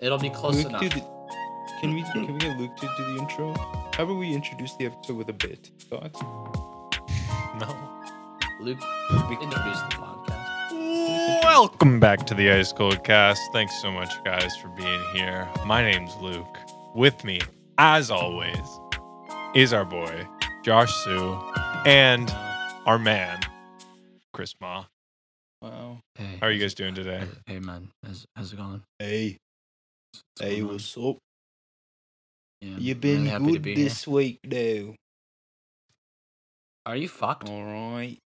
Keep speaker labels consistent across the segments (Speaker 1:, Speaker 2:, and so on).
Speaker 1: It'll be close
Speaker 2: Luke,
Speaker 1: enough.
Speaker 2: the- can we can we get Luke to do the intro? How about we introduce the episode with a bit? Thoughts?
Speaker 3: No.
Speaker 1: Luke, we introduce the podcast.
Speaker 3: Welcome back to the Ice Cold Cast. Thanks so much, guys, for being here. My name's Luke. With me, as always, is our boy, Josh Sue, and our man, Chris Ma.
Speaker 2: Wow.
Speaker 1: Hey,
Speaker 3: How are you guys doing today?
Speaker 1: Hey man, how's, how's it going?
Speaker 2: Hey,
Speaker 1: What's
Speaker 2: hey,
Speaker 1: going on?
Speaker 2: what's up?
Speaker 1: Yeah,
Speaker 2: You
Speaker 1: I'm
Speaker 2: been
Speaker 1: really
Speaker 2: good
Speaker 1: be here.
Speaker 2: this week, though.
Speaker 1: Are you fucked?
Speaker 2: All right.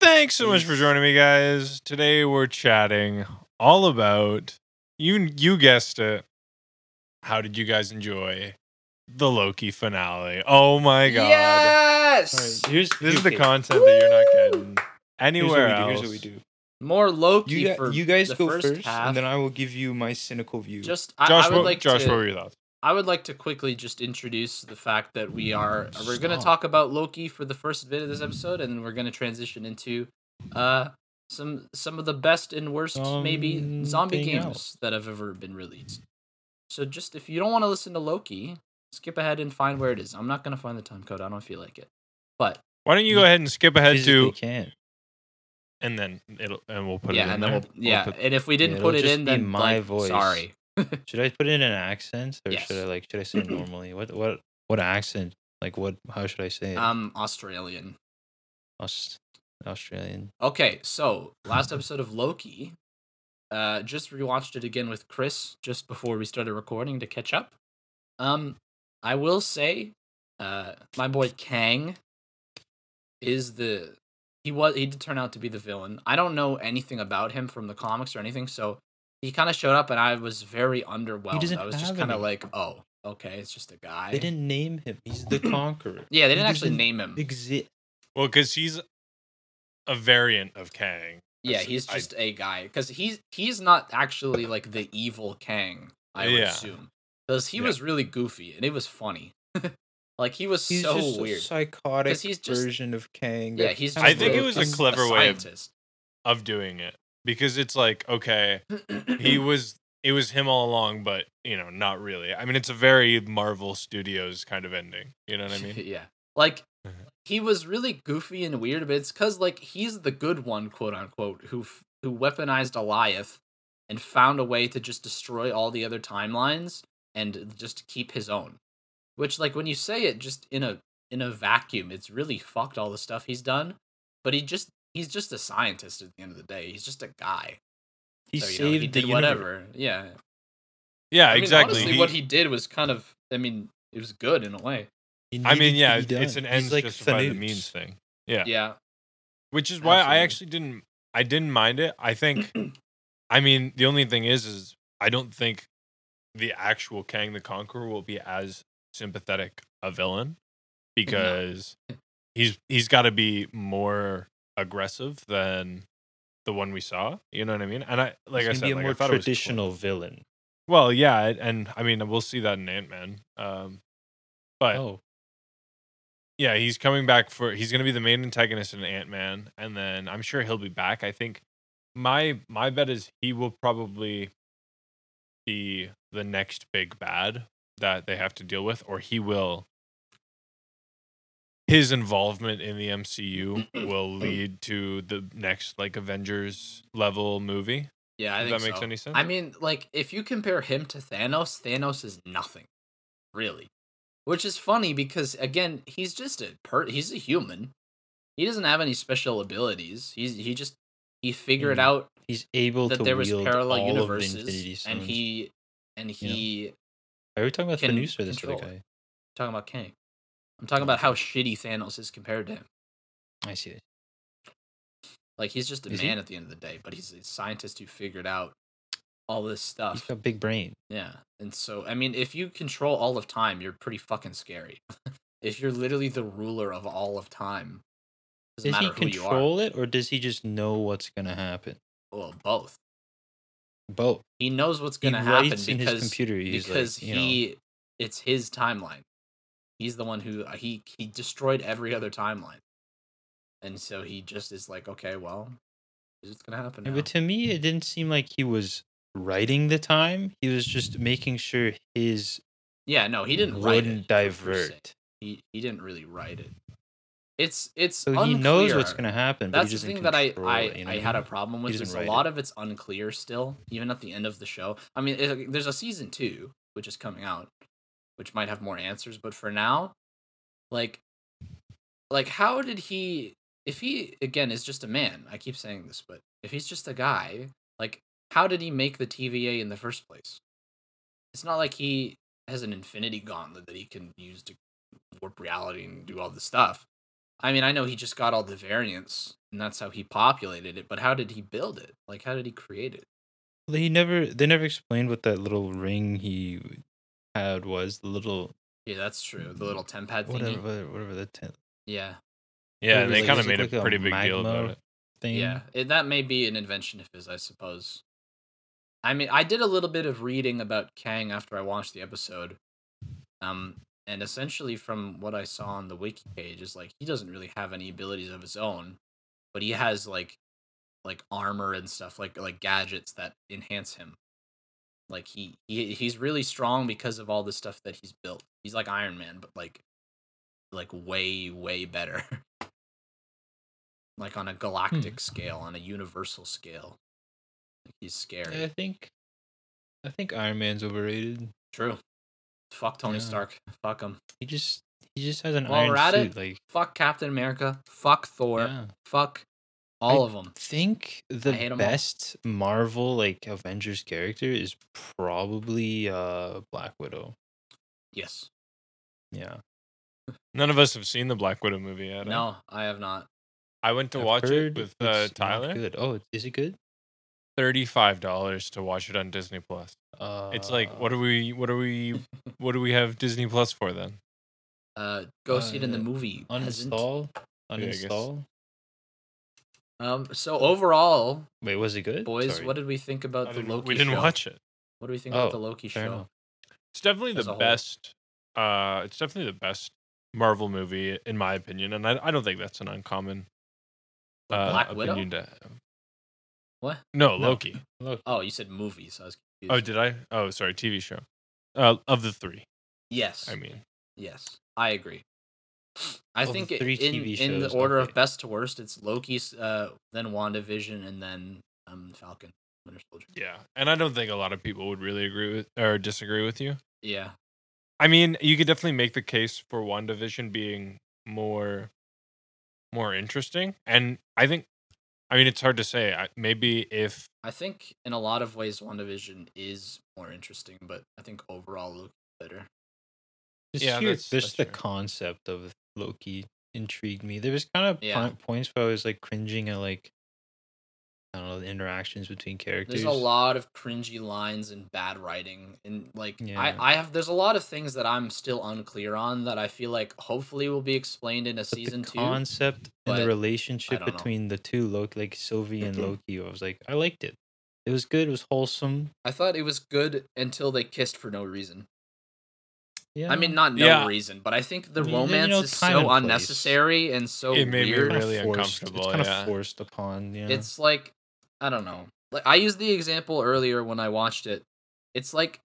Speaker 3: Thanks so much for joining me, guys. Today we're chatting all about you. You guessed it. How did you guys enjoy the Loki finale? Oh my god!
Speaker 1: Yes.
Speaker 2: right. Here's
Speaker 3: This is the
Speaker 2: okay,
Speaker 3: content that you're not getting
Speaker 2: Here's what
Speaker 3: anywhere
Speaker 2: we do.
Speaker 3: else.
Speaker 2: Here's what we do.
Speaker 1: More Loki
Speaker 2: You,
Speaker 1: for
Speaker 2: you guys
Speaker 1: the
Speaker 2: go
Speaker 1: first,
Speaker 2: first,
Speaker 1: half.
Speaker 2: and then I will give you my cynical view.
Speaker 1: just I,
Speaker 3: Josh,
Speaker 1: I would
Speaker 3: what,
Speaker 1: like
Speaker 3: Josh,
Speaker 1: to.
Speaker 3: what were your thoughts?
Speaker 1: I would like to quickly just introduce the fact that we are we're going to talk about Loki for the first bit of this episode, and we're going to transition into uh some some of the best and worst maybe zombie games
Speaker 2: else.
Speaker 1: that have ever been released. So just if you don't want to listen to Loki, skip ahead and find where it is. I'm not going to find the time code. I don't feel like it. But
Speaker 3: Why don't you
Speaker 2: You
Speaker 3: go ahead and skip ahead
Speaker 2: Physically
Speaker 3: to,
Speaker 2: can't.
Speaker 3: And then it'll and we'll put it
Speaker 1: yeah,
Speaker 3: in
Speaker 1: and then
Speaker 3: there.
Speaker 1: we'll yeah,
Speaker 3: put-
Speaker 1: and if we didn't put it in, then
Speaker 2: my
Speaker 1: like,
Speaker 2: voice.
Speaker 1: Sorry.
Speaker 2: Should I put it in an accent, or
Speaker 1: Yes.
Speaker 2: should I like should I say it normally? What what what accent? Like what? How should I say it?
Speaker 1: I'm Australian.
Speaker 2: Aust- Australian.
Speaker 1: Okay, so last episode of Loki, uh, just rewatched it again with Chris just before we started recording to catch up. Um, I will say, uh, my boy Kang is the he was he did turn out to be the villain. I don't know anything about him from the comics or anything, so he kind of showed up and I was very underwhelmed.
Speaker 2: doesn't
Speaker 1: I was just kind of like, oh, okay, it's just a guy.
Speaker 2: They didn't name him. He's the conqueror.
Speaker 1: yeah, they didn't actually
Speaker 2: doesn't
Speaker 1: name him.
Speaker 2: Exist.
Speaker 3: well, because he's a variant of Kang.
Speaker 1: Yeah,
Speaker 3: That's-
Speaker 1: he's just a guy because he's he's not actually like the evil Kang. I would
Speaker 3: Yeah.
Speaker 1: assume because he
Speaker 3: Yeah.
Speaker 1: was really goofy and it was funny. like he was
Speaker 2: He's
Speaker 1: so
Speaker 2: just
Speaker 1: weird.
Speaker 2: a psychotic
Speaker 1: 'Cause he's just-
Speaker 2: version of Kang.
Speaker 1: yeah, he's.
Speaker 2: has
Speaker 3: I think
Speaker 1: a-
Speaker 3: it was a
Speaker 1: he's
Speaker 3: clever way of- of doing it because it's like okay, he was it was him all along, but you know, not really. I mean, it's a very Marvel Studios kind of ending. You know what I mean?
Speaker 1: yeah, like
Speaker 3: Mhm.
Speaker 1: he was really goofy and weird, but it's because like he's the good one, quote unquote, who who weaponized Goliath and found a way to just destroy all the other timelines and just keep his own. Which, like, when you say it just in a in a vacuum, it's really fucked all the stuff he's done. But he just he's just a scientist at the end of the day. He's just a guy.
Speaker 2: He
Speaker 1: So, you
Speaker 2: saved
Speaker 1: know, he
Speaker 2: the
Speaker 1: did
Speaker 2: universe.
Speaker 1: whatever. Yeah.
Speaker 3: Yeah,
Speaker 1: I mean,
Speaker 3: exactly.
Speaker 1: honestly,
Speaker 3: He-
Speaker 1: what he did was kind of. I mean, it was good in a way.
Speaker 3: I mean, yeah, it's an
Speaker 2: He's
Speaker 3: ends
Speaker 2: like
Speaker 3: justify the means thing. Yeah.
Speaker 1: Yeah.
Speaker 3: which is why I actually didn't I didn't mind it. I think I mean the only thing is is I don't think the actual Kang the Conqueror will be as sympathetic a villain because he's he's got to be more aggressive than the one we saw. You know what I mean? And I like I said, like, I
Speaker 2: more
Speaker 3: thought it was cool.
Speaker 2: traditional villain.
Speaker 3: Well, yeah, and I mean we'll see that in Ant Man. Um, but
Speaker 2: Oh,
Speaker 3: yeah, he's coming back for. He's going to be the main antagonist in Ant Man, and then I'm sure he'll be back. I think my my bet is he will probably be the next big bad that they have to deal with, or he will. His involvement in the MCU will lead to the next like Avengers level movie.
Speaker 1: Yeah, I
Speaker 3: If
Speaker 1: think
Speaker 3: that makes
Speaker 1: so.
Speaker 3: any sense?
Speaker 1: I mean, like if you compare him to Thanos, Thanos is nothing, really. Which is funny because again, he's just a per he's a human. He doesn't have any special abilities. He's he just he figured
Speaker 2: Mm.
Speaker 1: out
Speaker 2: he's able
Speaker 1: that
Speaker 2: to
Speaker 1: there was parallel universes
Speaker 2: the
Speaker 1: and he and
Speaker 2: he know?
Speaker 1: He
Speaker 2: Are we talking about
Speaker 1: can
Speaker 2: Thanos or this other guy?
Speaker 1: talking about Kang. I'm talking about how shitty Thanos is compared to him.
Speaker 2: I see it.
Speaker 1: Like he's just a
Speaker 2: Is he?
Speaker 1: man at the end of the day, but he's a scientist who figured out all this
Speaker 2: He's
Speaker 1: stuff.
Speaker 2: got a big brain.
Speaker 1: Yeah. And so, I mean, if you control all of time, you're pretty fucking scary. if you're literally the ruler of all of time, doesn't
Speaker 2: he
Speaker 1: matter who you are.
Speaker 2: control it, or does he just know what's gonna happen?
Speaker 1: Well, both.
Speaker 2: Both.
Speaker 1: He knows what's going to happen
Speaker 2: in
Speaker 1: because
Speaker 2: his computer.
Speaker 1: Because
Speaker 2: like, you know,
Speaker 1: he it's his timeline. He's the one who uh, he he destroyed every other timeline. And so he just is like, okay, well, it's going to happen.
Speaker 2: Yeah, but to me, it didn't seem like he was writing the time. He was just making sure his
Speaker 1: Yeah, no, he didn't write it. per- per se.
Speaker 2: divert.
Speaker 1: He he didn't really write it. It's it's
Speaker 2: So he knows what's gonna happen.
Speaker 1: That's the thing that I I,
Speaker 2: it, you know
Speaker 1: I had a problem with. Is a lot
Speaker 2: it.
Speaker 1: of it's unclear still, even at the end of the show. I mean, it, there's a season two which is coming out, which might have more answers. But for now, like, like how did he? If he again is just a man, I keep saying this, but if he's just a guy, like, how did he make the TVA in the first place? It's not like he has an infinity gauntlet that he can use to warp reality and do all this stuff. I mean, I know he just got all the variants and that's how he populated it, but how did he build it? Like how did he create it?
Speaker 2: Well, He never. They never explained what that little ring he had was. The little
Speaker 1: Yeah, that's true. The little tempad
Speaker 2: whatever,
Speaker 1: thingy.
Speaker 2: whatever, whatever the ten
Speaker 1: Yeah.
Speaker 3: Yeah, and they
Speaker 2: like-
Speaker 3: kind of made
Speaker 2: like
Speaker 3: a
Speaker 2: a
Speaker 3: pretty big deal about it.
Speaker 2: thing.
Speaker 1: Yeah. It, that may be an invention of his, I suppose. I mean, I did a little bit of reading about Kang after I watched the episode. Um and essentially from what I saw on the wiki page is like he doesn't really have any abilities of his own, but he has like like armor and stuff like like gadgets that enhance him. Like he, he he's really strong because of all the stuff that he's built. He's like Iron Man, but like like way way better. like on a hmm. galactic scale, on a universal scale. Like he's scary.
Speaker 2: I think. I think Iron Man's overrated.
Speaker 1: True. Fuck Tony
Speaker 2: Yeah.
Speaker 1: Stark. Fuck him.
Speaker 2: He just he just has an
Speaker 1: While
Speaker 2: iron
Speaker 1: we're at
Speaker 2: suit.
Speaker 1: it,
Speaker 2: like
Speaker 1: Fuck Captain America. Fuck Thor.
Speaker 2: yeah.
Speaker 1: Fuck all
Speaker 2: I
Speaker 1: of them.
Speaker 2: think the
Speaker 1: hate 'em all.
Speaker 2: best Marvel like Avengers character is probably uh Black Widow.
Speaker 1: Yes.
Speaker 2: Yeah.
Speaker 3: None of us have seen the Black Widow movie yet. eh?
Speaker 1: No, I have not.
Speaker 3: I went to
Speaker 2: I've
Speaker 3: watch it with uh, Tyler.
Speaker 2: Good. Oh, is it good?
Speaker 3: Thirty-five dollars to watch it on Disney Plus.
Speaker 2: Uh,
Speaker 3: It's like, what do we, what do we, what do we have Disney Plus for then?
Speaker 1: Uh, go see it in the
Speaker 2: Uh,
Speaker 1: movie. peasant.
Speaker 2: uninstall?
Speaker 3: I.
Speaker 2: Uninstall?
Speaker 1: Um. So overall,
Speaker 2: Wait, was it good?
Speaker 1: boys,
Speaker 2: Sorry.
Speaker 1: what did we think about
Speaker 3: I
Speaker 1: the
Speaker 3: didn't-
Speaker 1: Loki?
Speaker 3: we didn't
Speaker 1: show?
Speaker 3: watch it.
Speaker 1: What do we think
Speaker 2: Oh,
Speaker 1: about the Loki show?
Speaker 2: enough.
Speaker 3: It's definitely
Speaker 1: As
Speaker 3: the best. Uh, it's definitely the best Marvel movie in my opinion, and I, I don't think that's an uncommon uh,
Speaker 1: Black Widow?
Speaker 3: opinion to have.
Speaker 1: What?
Speaker 3: No,
Speaker 2: No.
Speaker 3: Loki.
Speaker 2: Look,
Speaker 1: Oh, you said movies. I was confused.
Speaker 3: Oh, did I? Oh, sorry, TV show. Uh, of the three,
Speaker 1: yes.
Speaker 3: I mean,
Speaker 1: Yes, I agree. I
Speaker 2: Of
Speaker 1: think it-
Speaker 2: three
Speaker 1: in
Speaker 2: TV
Speaker 1: in the order
Speaker 2: okay.
Speaker 1: of best to worst, it's Loki's, uh, then WandaVision, and then um Falcon, Winter Soldier.
Speaker 3: yeah, and I don't think a lot of people would really agree with or disagree with you.
Speaker 1: Yeah,
Speaker 3: I mean, you could definitely make the case for WandaVision being more more interesting, and I think, I mean, it's hard to say. I- Maybe if
Speaker 1: I think in a lot of ways WandaVision is more interesting, but I think overall Loki's better.
Speaker 2: just
Speaker 3: Yeah,
Speaker 2: here-
Speaker 3: that's-
Speaker 2: just
Speaker 3: that's
Speaker 2: the
Speaker 3: fair.
Speaker 2: concept of Loki intrigued me. There was kind of
Speaker 1: Yeah.
Speaker 2: points where I was like cringing at like I don't know the interactions between characters.
Speaker 1: There's a lot of cringy lines and bad writing, and like
Speaker 2: Yeah.
Speaker 1: I, I have. There's a lot of things that I'm still unclear on that I feel like hopefully will be explained in a
Speaker 2: But
Speaker 1: season
Speaker 2: the
Speaker 1: two.
Speaker 2: concept and the relationship
Speaker 1: don't know.
Speaker 2: between the two Loki, like Sylvie and Loki, I was like, I liked it. It was good. It was wholesome.
Speaker 1: I thought it was good until they kissed for no reason.
Speaker 2: Yeah.
Speaker 1: I mean, not no
Speaker 3: Yeah.
Speaker 1: reason, but I think the
Speaker 2: I mean, you
Speaker 1: romance
Speaker 2: know,
Speaker 1: is
Speaker 2: time and
Speaker 1: so unnecessary and so
Speaker 3: It made me
Speaker 1: weird.
Speaker 2: Kinda
Speaker 3: really
Speaker 2: forced.
Speaker 3: uncomfortable,
Speaker 2: It's kind
Speaker 3: yeah.
Speaker 2: of forced upon. Yeah.
Speaker 1: It's like I don't know. Like I used the example earlier when I watched it. It's like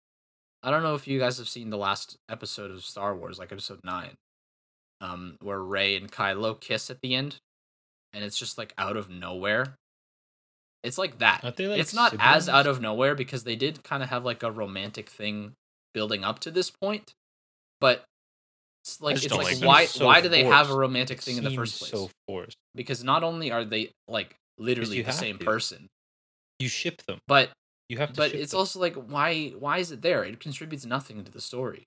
Speaker 1: I don't know if you guys have seen the last episode of Star Wars, like episode nine, um, where Rey and Kylo kiss at the end, and it's just like out of nowhere. It's like that.
Speaker 2: Like,
Speaker 1: it's not as out of nowhere because they did kind of have like a romantic thing building up to this point, but it's like it's like
Speaker 3: like
Speaker 1: why
Speaker 2: So
Speaker 1: why do they have a romantic
Speaker 2: It
Speaker 1: thing in the first place?
Speaker 2: So forced.
Speaker 1: because not only are they like literally the same
Speaker 2: to.
Speaker 1: person,
Speaker 2: You ship them.
Speaker 1: but
Speaker 2: You have to.
Speaker 1: but it's
Speaker 2: them.
Speaker 1: also like why why is it there? It contributes nothing to the story.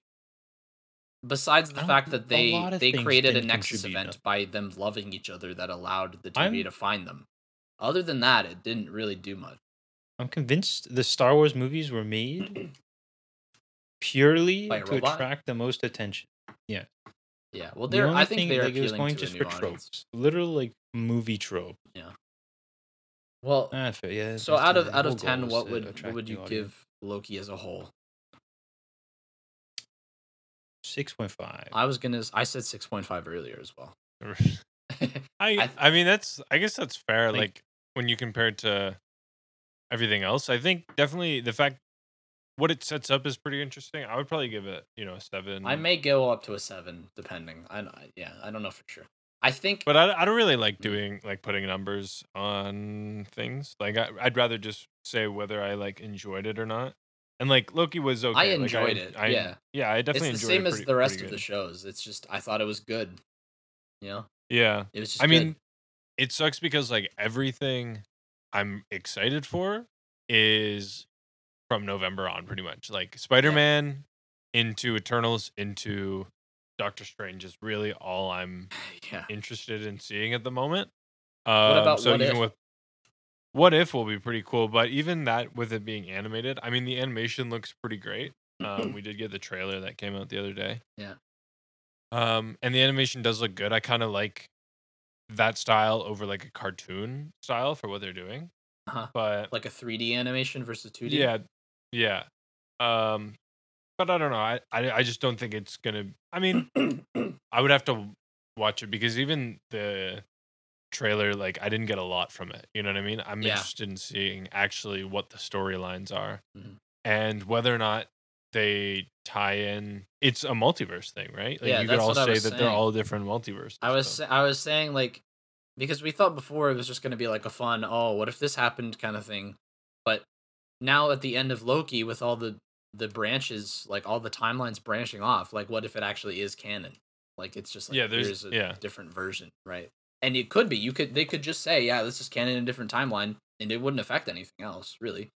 Speaker 1: Besides the fact that they they created a Nexus event
Speaker 2: nothing.
Speaker 1: by them loving each other that allowed the TV to find them. Other than that, it didn't really do much.
Speaker 2: I'm convinced the Star Wars movies were made purely to
Speaker 1: robot?
Speaker 2: attract the most attention.
Speaker 1: Yeah, Yeah. well,
Speaker 2: The
Speaker 1: they're
Speaker 2: only
Speaker 1: I think they're
Speaker 2: like, it was
Speaker 1: appealing
Speaker 2: going
Speaker 1: to new
Speaker 2: for tropes, literal like movie trope.
Speaker 1: Well,
Speaker 2: Ah, fair, yeah.
Speaker 1: so out of out of ten, what would what would you
Speaker 2: audience.
Speaker 1: give Loki as a whole?
Speaker 2: Six point five.
Speaker 1: I was gonna I said six point five earlier as well.
Speaker 3: I
Speaker 1: I-
Speaker 3: mean that's I guess that's fair.
Speaker 2: Like-
Speaker 3: Like, when you compare it to, everything else. I think definitely the fact what it sets up is pretty interesting. I would probably give it, you know, a seven.
Speaker 1: I may go up to a seven, depending. I yeah, I don't know for sure. I think,
Speaker 3: but I, I don't really like doing like putting numbers on things. Like I, I'd rather just say whether I like enjoyed it or not. And like Loki was okay.
Speaker 1: I
Speaker 3: Like,
Speaker 1: enjoyed it,
Speaker 3: I,
Speaker 1: yeah.
Speaker 3: yeah, I definitely. Enjoyed it.
Speaker 1: It's the same
Speaker 3: it
Speaker 1: as the rest of the shows. It's just I thought it was good. You know,
Speaker 3: Yeah,
Speaker 1: it was just.
Speaker 3: I
Speaker 1: good.
Speaker 3: mean, it sucks because like everything I'm excited for is from November on, pretty much. Like Spider Man into Eternals into Doctor Strange is really all I'm
Speaker 1: yeah.
Speaker 3: interested in seeing at the moment. Um,
Speaker 1: about
Speaker 3: so
Speaker 1: What
Speaker 3: even
Speaker 1: If?
Speaker 3: with What If will be pretty cool, but even that with it being animated, I mean the animation looks pretty great. Um, we did get the trailer that came out the other day.
Speaker 1: Yeah.
Speaker 3: Um, and the animation does look good. I kind of like that style over like a cartoon style for what they're doing.
Speaker 1: Uh-huh.
Speaker 3: But
Speaker 1: like a 3D animation versus 2D.
Speaker 3: yeah, yeah. Um, but I don't know. I, I I just don't think it's gonna. I mean, I would have to watch it because even the trailer, like, I didn't get a lot from it. You know what I mean? I'm
Speaker 1: Yeah.
Speaker 3: interested in seeing actually what the storylines are
Speaker 1: Mhm.
Speaker 3: and whether or not they tie in. It's a multiverse thing, right? Like,
Speaker 1: Yeah,
Speaker 3: you could all say that they're all different multiverses.
Speaker 1: I was
Speaker 3: so-
Speaker 1: I was saying like because we thought before it was just going to be like a fun oh what if this happened kind of thing, but now at the end of Loki with all the the branches like all the timelines branching off like what if it actually is canon like it's just like
Speaker 3: Yeah, there's-
Speaker 1: here's a
Speaker 3: yeah.
Speaker 1: different version right and it could be you could they could just say yeah this is canon in a different timeline and it wouldn't affect anything else really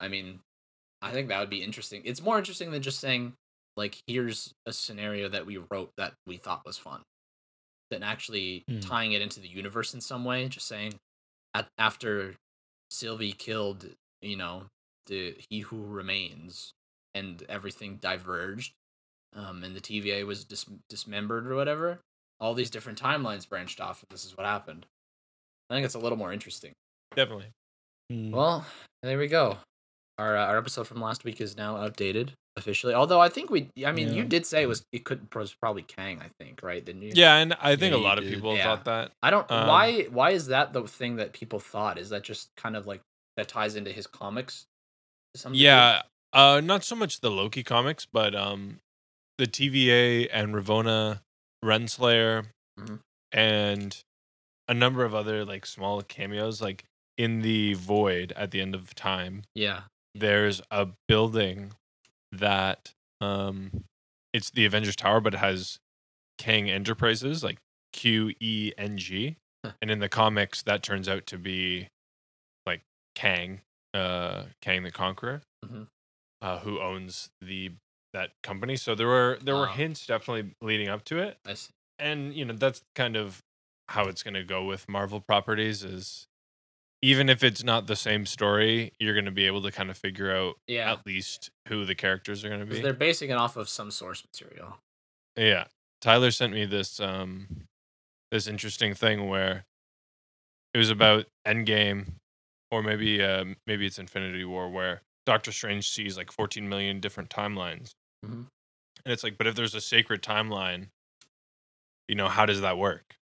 Speaker 1: I mean I think that would be interesting it's more interesting than just saying like here's a scenario that we wrote that we thought was fun than actually
Speaker 2: Hmm.
Speaker 1: tying it into the universe in some way just saying at, after sylvie killed you know the he who remains and everything diverged um and the tva was dis- dismembered or whatever all these different timelines branched off and this is what happened i think it's a little more interesting
Speaker 3: definitely.
Speaker 2: Mm.
Speaker 1: well there we go our uh, our episode from last week is now outdated officially although i think we i mean you did say it was it could was probably kang i think right didn't you
Speaker 3: Yeah, and I think
Speaker 2: Yeah,
Speaker 3: a
Speaker 2: you
Speaker 3: lot of people
Speaker 1: Yeah.
Speaker 3: thought that.
Speaker 1: I don't
Speaker 3: Um,
Speaker 1: why why is that the thing that people thought? Is that just kind of like that ties into his comics? To some degree?
Speaker 3: Yeah, uh, not so much the Loki comics, but um, the TVA and Ravonna Renslayer
Speaker 1: Mhm.
Speaker 3: and a number of other like small cameos, like in the void at the end of time.
Speaker 1: Yeah.
Speaker 3: There's a building that um, it's the Avengers Tower, but it has Kang Enterprises, like Q E N G, and in the comics that turns out to be like Kang, uh, Kang the Conqueror,
Speaker 1: Mhm.
Speaker 3: uh, who owns the that company. So there were there were
Speaker 1: Ah.
Speaker 3: hints definitely leading up to it,
Speaker 1: I see.
Speaker 3: and you know that's kind of how it's going to go with Marvel properties is even if it's not the same story, you're going to be able to kind of figure out
Speaker 1: Yeah.
Speaker 3: at least who the characters are going to be.
Speaker 1: they're basing it off of some source material.
Speaker 3: Yeah. Tyler sent me this um this interesting thing where it was about Endgame or maybe um maybe it's Infinity War where Doctor Strange sees like 14 million different timelines.
Speaker 1: Mhm.
Speaker 3: And it's like but if there's a sacred timeline, you know, how does that work?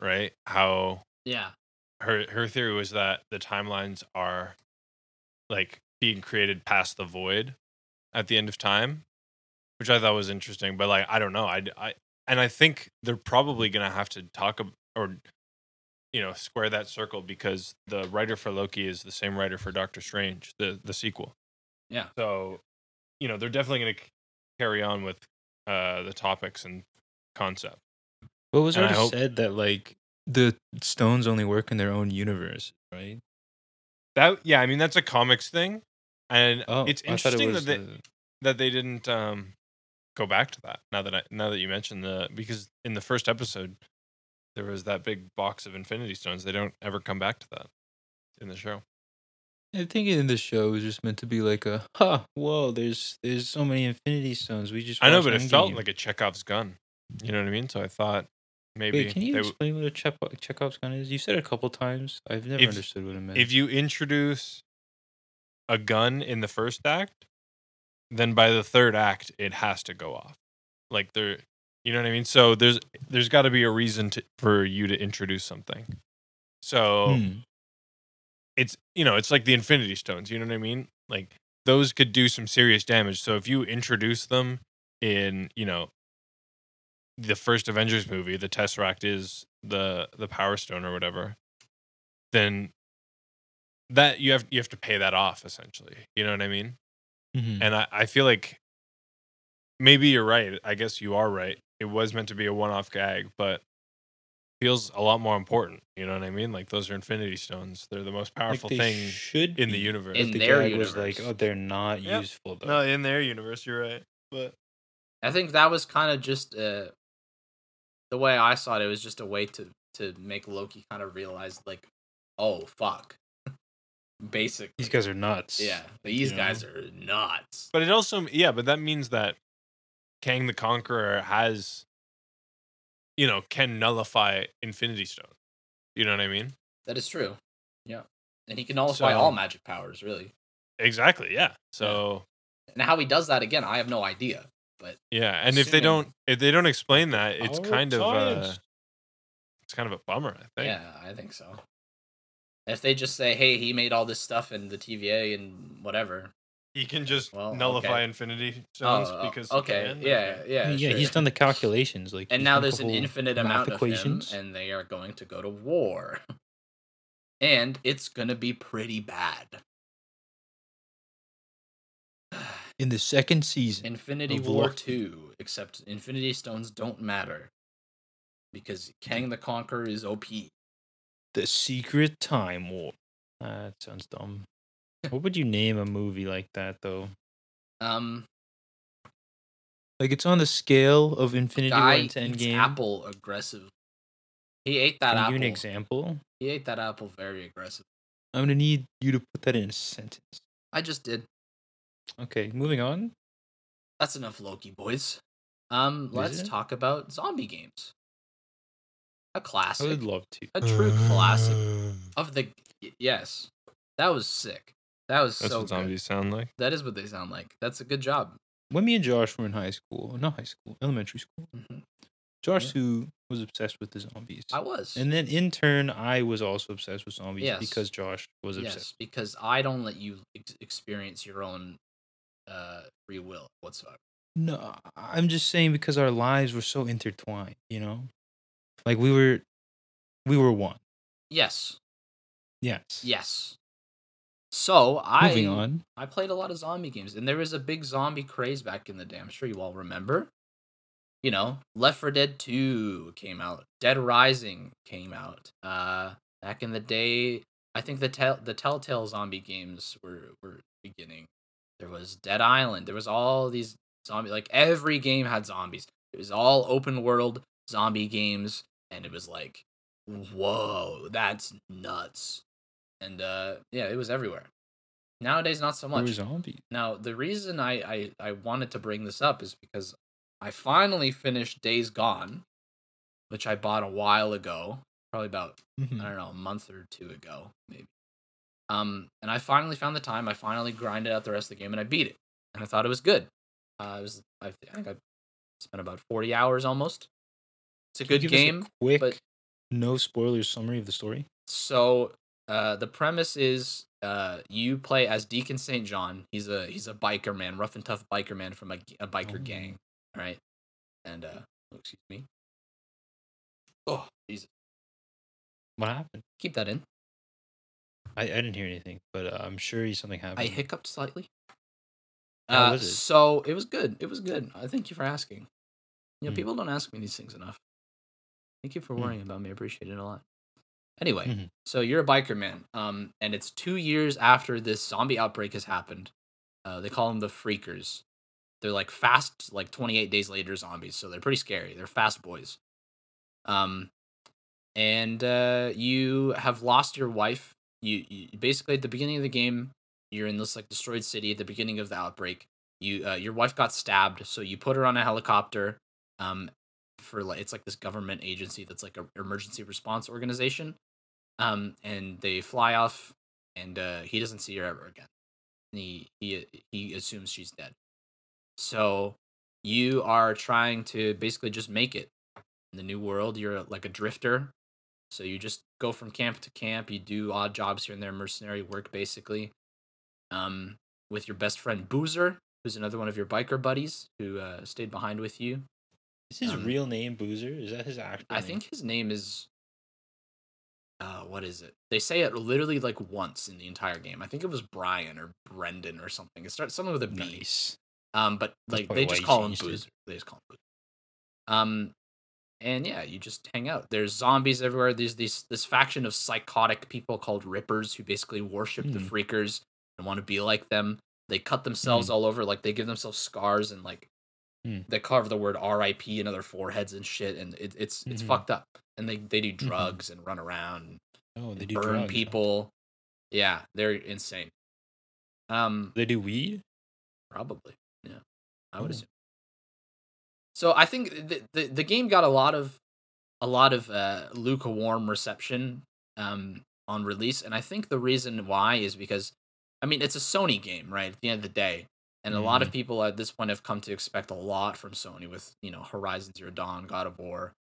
Speaker 3: Right? How
Speaker 1: Yeah.
Speaker 3: her her theory was that the timelines are like being created past the void at the end of time, which I thought was interesting. But like, I don't know. I, I and I think they're probably gonna have to talk or you know square that circle because the writer for Loki is the same writer for Doctor Strange, the the sequel.
Speaker 1: Yeah.
Speaker 3: So you know they're definitely gonna c- carry on with uh the topics and concept.
Speaker 2: Well, was
Speaker 3: And I
Speaker 2: already
Speaker 3: hope-
Speaker 2: said that like the stones only work in their own universe, right?
Speaker 3: That yeah, I mean that's a comics thing, and
Speaker 2: Oh,
Speaker 3: it's
Speaker 2: I thought it
Speaker 3: interesting
Speaker 2: was
Speaker 3: that they,
Speaker 2: the-
Speaker 3: that they didn't um go back to that now that I now that you mentioned the because in the first episode there was that big box of infinity stones they don't ever come back to that in the show
Speaker 2: I think in the show it was just meant to be like a, huh, whoa, there's there's so many Infinity Stones. We just
Speaker 3: i know but it felt
Speaker 2: Endgame."
Speaker 3: like a chekhov's gun you know what i mean so i thought maybe
Speaker 2: Wait, can you
Speaker 3: they w-
Speaker 2: explain what a Chekhov, Chekhov's gun is? You said it a couple times. I've never
Speaker 3: If-
Speaker 2: understood what it meant.
Speaker 3: if you introduce a gun in the first act then by the third act it has to go off like there you know what i mean so there's there's got to be a reason to for you to introduce something so
Speaker 2: Hmm.
Speaker 3: it's you know it's like the Infinity Stones. You know what I mean? Like those could do some serious damage. So if you introduce them in you know the first Avengers movie, the Tesseract is the the Power Stone or whatever, then that you have you have to pay that off essentially. You know what I mean?
Speaker 2: Mhm.
Speaker 3: And I, I feel like maybe you're right. I guess you are right. It was meant to be a one off gag, but feels a lot more important. You know what I mean? Like those are Infinity Stones. They're the most powerful
Speaker 2: they
Speaker 3: thing
Speaker 2: should
Speaker 3: in the universe.
Speaker 1: In
Speaker 2: but the
Speaker 1: their
Speaker 2: gag was like, oh, they're not
Speaker 3: Yep.
Speaker 2: useful though.
Speaker 3: no, in their universe, you're right. But
Speaker 1: I think that was kind of just uh, the way I saw it. It was just a way to to make Loki kind of realize, like, oh fuck, basic.
Speaker 2: These guys are nuts.
Speaker 1: yeah, these
Speaker 2: you
Speaker 1: guys are nuts.
Speaker 3: but it also yeah, but that means that Kang the Conqueror has you know, can nullify Infinity Stone. You know what I mean?
Speaker 1: That is true. Yeah, and he can nullify
Speaker 3: So-
Speaker 1: all magic powers, really.
Speaker 3: Exactly, yeah. So
Speaker 1: And how he does that again, I have no idea. But
Speaker 3: yeah, and if they don't if they don't explain that, it's
Speaker 2: Power
Speaker 3: kind of uh, it's kind of a bummer, I think.
Speaker 1: yeah, I think so. If they just say, "Hey, he made all this stuff in the TVA and whatever,"
Speaker 3: He can just
Speaker 1: Well,
Speaker 3: nullify
Speaker 1: okay.
Speaker 3: Infinity Stones
Speaker 1: oh,
Speaker 3: because oh,
Speaker 1: okay,
Speaker 3: can,
Speaker 1: yeah, yeah,
Speaker 2: yeah,
Speaker 1: sure.
Speaker 2: he's done the calculations. Like,
Speaker 1: and now there's an infinite
Speaker 2: math
Speaker 1: amount of him,
Speaker 2: equations.
Speaker 1: and they are going to go to war, and it's gonna be pretty bad.
Speaker 2: in the second season.
Speaker 1: Infinity
Speaker 2: Of
Speaker 1: War
Speaker 2: Loki.
Speaker 1: two, except Infinity Stones don't matter because Kang the Conqueror is OP.
Speaker 2: The Secret Time War. That sounds dumb. What would you name a movie like that though?
Speaker 1: Um,
Speaker 2: Like it's on the scale of Infinity War and
Speaker 1: eats
Speaker 2: Endgame.
Speaker 1: apple aggressive. He ate that
Speaker 2: Can
Speaker 1: apple.
Speaker 2: give an example?
Speaker 1: He ate that apple very aggressive.
Speaker 2: I'm gonna need you to put that in a sentence.
Speaker 1: I just did.
Speaker 2: Okay, moving on.
Speaker 1: That's enough Loki, boys. Um, let's
Speaker 2: it?
Speaker 1: talk about zombie games. A classic, I
Speaker 2: would love to.
Speaker 1: a true classic of the. Yes, that was sick. That was
Speaker 3: That's
Speaker 1: so
Speaker 3: what
Speaker 1: good.
Speaker 3: zombies sound like.
Speaker 1: That is what they sound like. That's a good job.
Speaker 2: When me and Josh were in high school, not high school, elementary school,
Speaker 1: Mhm.
Speaker 2: Josh
Speaker 1: Yeah.
Speaker 2: who was obsessed with the zombies.
Speaker 1: I was.
Speaker 2: And then in turn, I was also obsessed with zombies
Speaker 1: Yes.
Speaker 2: because Josh was
Speaker 1: yes,
Speaker 2: obsessed.
Speaker 1: because I don't let you ex- experience your own uh, free will whatsoever.
Speaker 2: No, I'm just saying because our lives were so intertwined, you know? Like we were we were one.
Speaker 1: Yes,
Speaker 2: Yes.
Speaker 1: yes. So I
Speaker 2: Moving on.
Speaker 1: I played a lot of zombie games, and there was a big zombie craze back in the day. I'm sure you all remember. You know, Left 4 Dead 2 came out. Dead Rising came out. Uh, back in the day, I think the tel- the Telltale zombie games were were beginning. There was Dead Island. There was all these zombie like every game had zombies. It was all open world zombie games, and it was like, whoa, that's nuts. And uh, yeah, it was everywhere. Nowadays, not so much.
Speaker 2: zombies.
Speaker 1: Now, the reason I, I, I wanted to bring this up is because I finally finished Days Gone, which I bought a while ago, probably about
Speaker 2: Mhm.
Speaker 1: I don't know a month or two ago, maybe. Um, and I finally found the time. I finally grinded out the rest of the game and I beat it, and I thought it was good. Uh, it was I think I spent about forty hours almost. It's a
Speaker 2: Can
Speaker 1: good
Speaker 2: us a
Speaker 1: game.
Speaker 2: quick,
Speaker 1: but-
Speaker 2: no spoilers summary of the story.
Speaker 1: So uh, the premise is uh, you play as Deacon St. John. He's a he's a biker man, rough and tough biker man from a, a biker
Speaker 2: Oh.
Speaker 1: gang. All right, and uh, oh, excuse me. Oh, Jesus!
Speaker 2: What happened?
Speaker 1: Keep that in.
Speaker 2: I, I didn't hear anything, but uh, I'm sure something happened.
Speaker 1: I hiccuped slightly.
Speaker 2: How
Speaker 1: Uh,
Speaker 2: was it?
Speaker 1: So it was good. It was good. I thank you for asking. You know,
Speaker 2: Mm.
Speaker 1: people don't ask me these things enough. Thank you for
Speaker 2: Mm.
Speaker 1: worrying about me. I appreciate it a lot. Anyway,
Speaker 2: Mhm.
Speaker 1: so you're a biker man, um, and it's two years after this zombie outbreak has happened. Uh, they call them the freakers. They're like fast, like 28 days later zombies, so they're pretty scary. They're fast boys. Um, and uh, you have lost your wife. You, you basically at the beginning of the game, you're in this like destroyed city at the beginning of the outbreak. You, uh, your wife got stabbed, so you put her on a helicopter. Um, for like it's like this government agency that's like a emergency response organization. Um, and they fly off, and uh, he doesn't see her ever again. And he he he assumes she's dead. So you are trying to basically just make it in the new world. You're like a drifter, So you just go from camp to camp. You do odd jobs here and there, mercenary work basically. Um, with your best friend Boozer, who's another one of your biker buddies who uh, stayed behind with you.
Speaker 2: Is his
Speaker 1: Um,
Speaker 2: real name Boozer? Is that his actual
Speaker 1: I
Speaker 2: name?
Speaker 1: think his name is. Uh, what is it? They say it literally like once in the entire game. I think it was Brian or Brendan or something. It starts something with a B.
Speaker 2: Nice.
Speaker 1: Um, but like they just call him. Boozer. They just call him Boozer. Um, and yeah, you just hang out. There's zombies everywhere. There's these this faction of psychotic people called Rippers who basically worship the
Speaker 2: Hmm.
Speaker 1: Freakers and want to be like them. They cut themselves all over, like they give themselves scars and like They carve the word R.I.P. in other foreheads and shit, and it, it's it's
Speaker 2: Mhm.
Speaker 1: fucked up. And they they do drugs and run around,
Speaker 2: Oh, they
Speaker 1: and
Speaker 2: do
Speaker 1: burn
Speaker 2: drugs,
Speaker 1: people. Yeah, they're insane. Um,
Speaker 2: They do weed.
Speaker 1: Probably, yeah. I would
Speaker 2: Hmm.
Speaker 1: assume. So I think the, the the game got a lot of a lot of uh, lukewarm reception um, on release, and I think the reason why is because I mean it's a Sony game, right? At the end of the day, and a lot of mm-hmm. people at this point have come to expect a lot from Sony with you know Horizon Zero Dawn, God of War,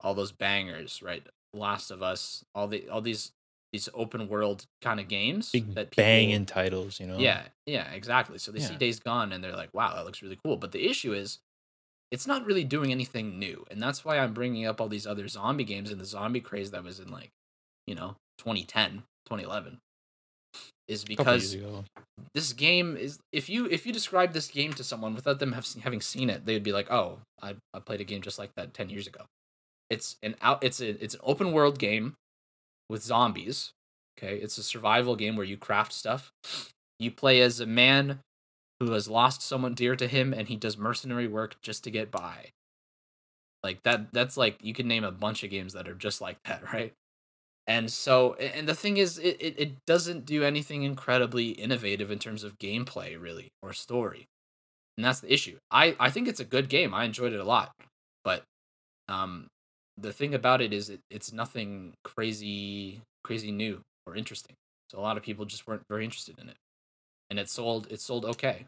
Speaker 1: all those bangers, right? Last of Us, all the all these these open world kind of games
Speaker 2: Big
Speaker 1: that people,
Speaker 2: banging titles, you know.
Speaker 1: yeah, yeah, exactly. So they see Days Gone and they're like, "Wow, that looks really cool." But the issue is, it's not really doing anything new, and that's why I'm bringing up all these other zombie games and the zombie craze that was in like, you know, 2010, 2011, is
Speaker 2: A couple years
Speaker 1: because this game is if you if you describe this game to someone without them have, having seen it, they'd be like, "Oh, I, I played a game just like that 10 years ago." It's an out it's a it's an open world game with zombies. Okay, it's a survival game where you craft stuff. You play as a man who has lost someone dear to him and he does mercenary work just to get by. Like that that's like you can name a bunch of games that are just like that, right? And so and the thing is it, it, it doesn't do anything incredibly innovative in terms of gameplay really or story. And that's the issue. I, I think it's a good game. I enjoyed it a lot. But um the thing about it is it, it's nothing crazy crazy new or interesting. So a lot of people just weren't very interested in it. And it sold it sold okay.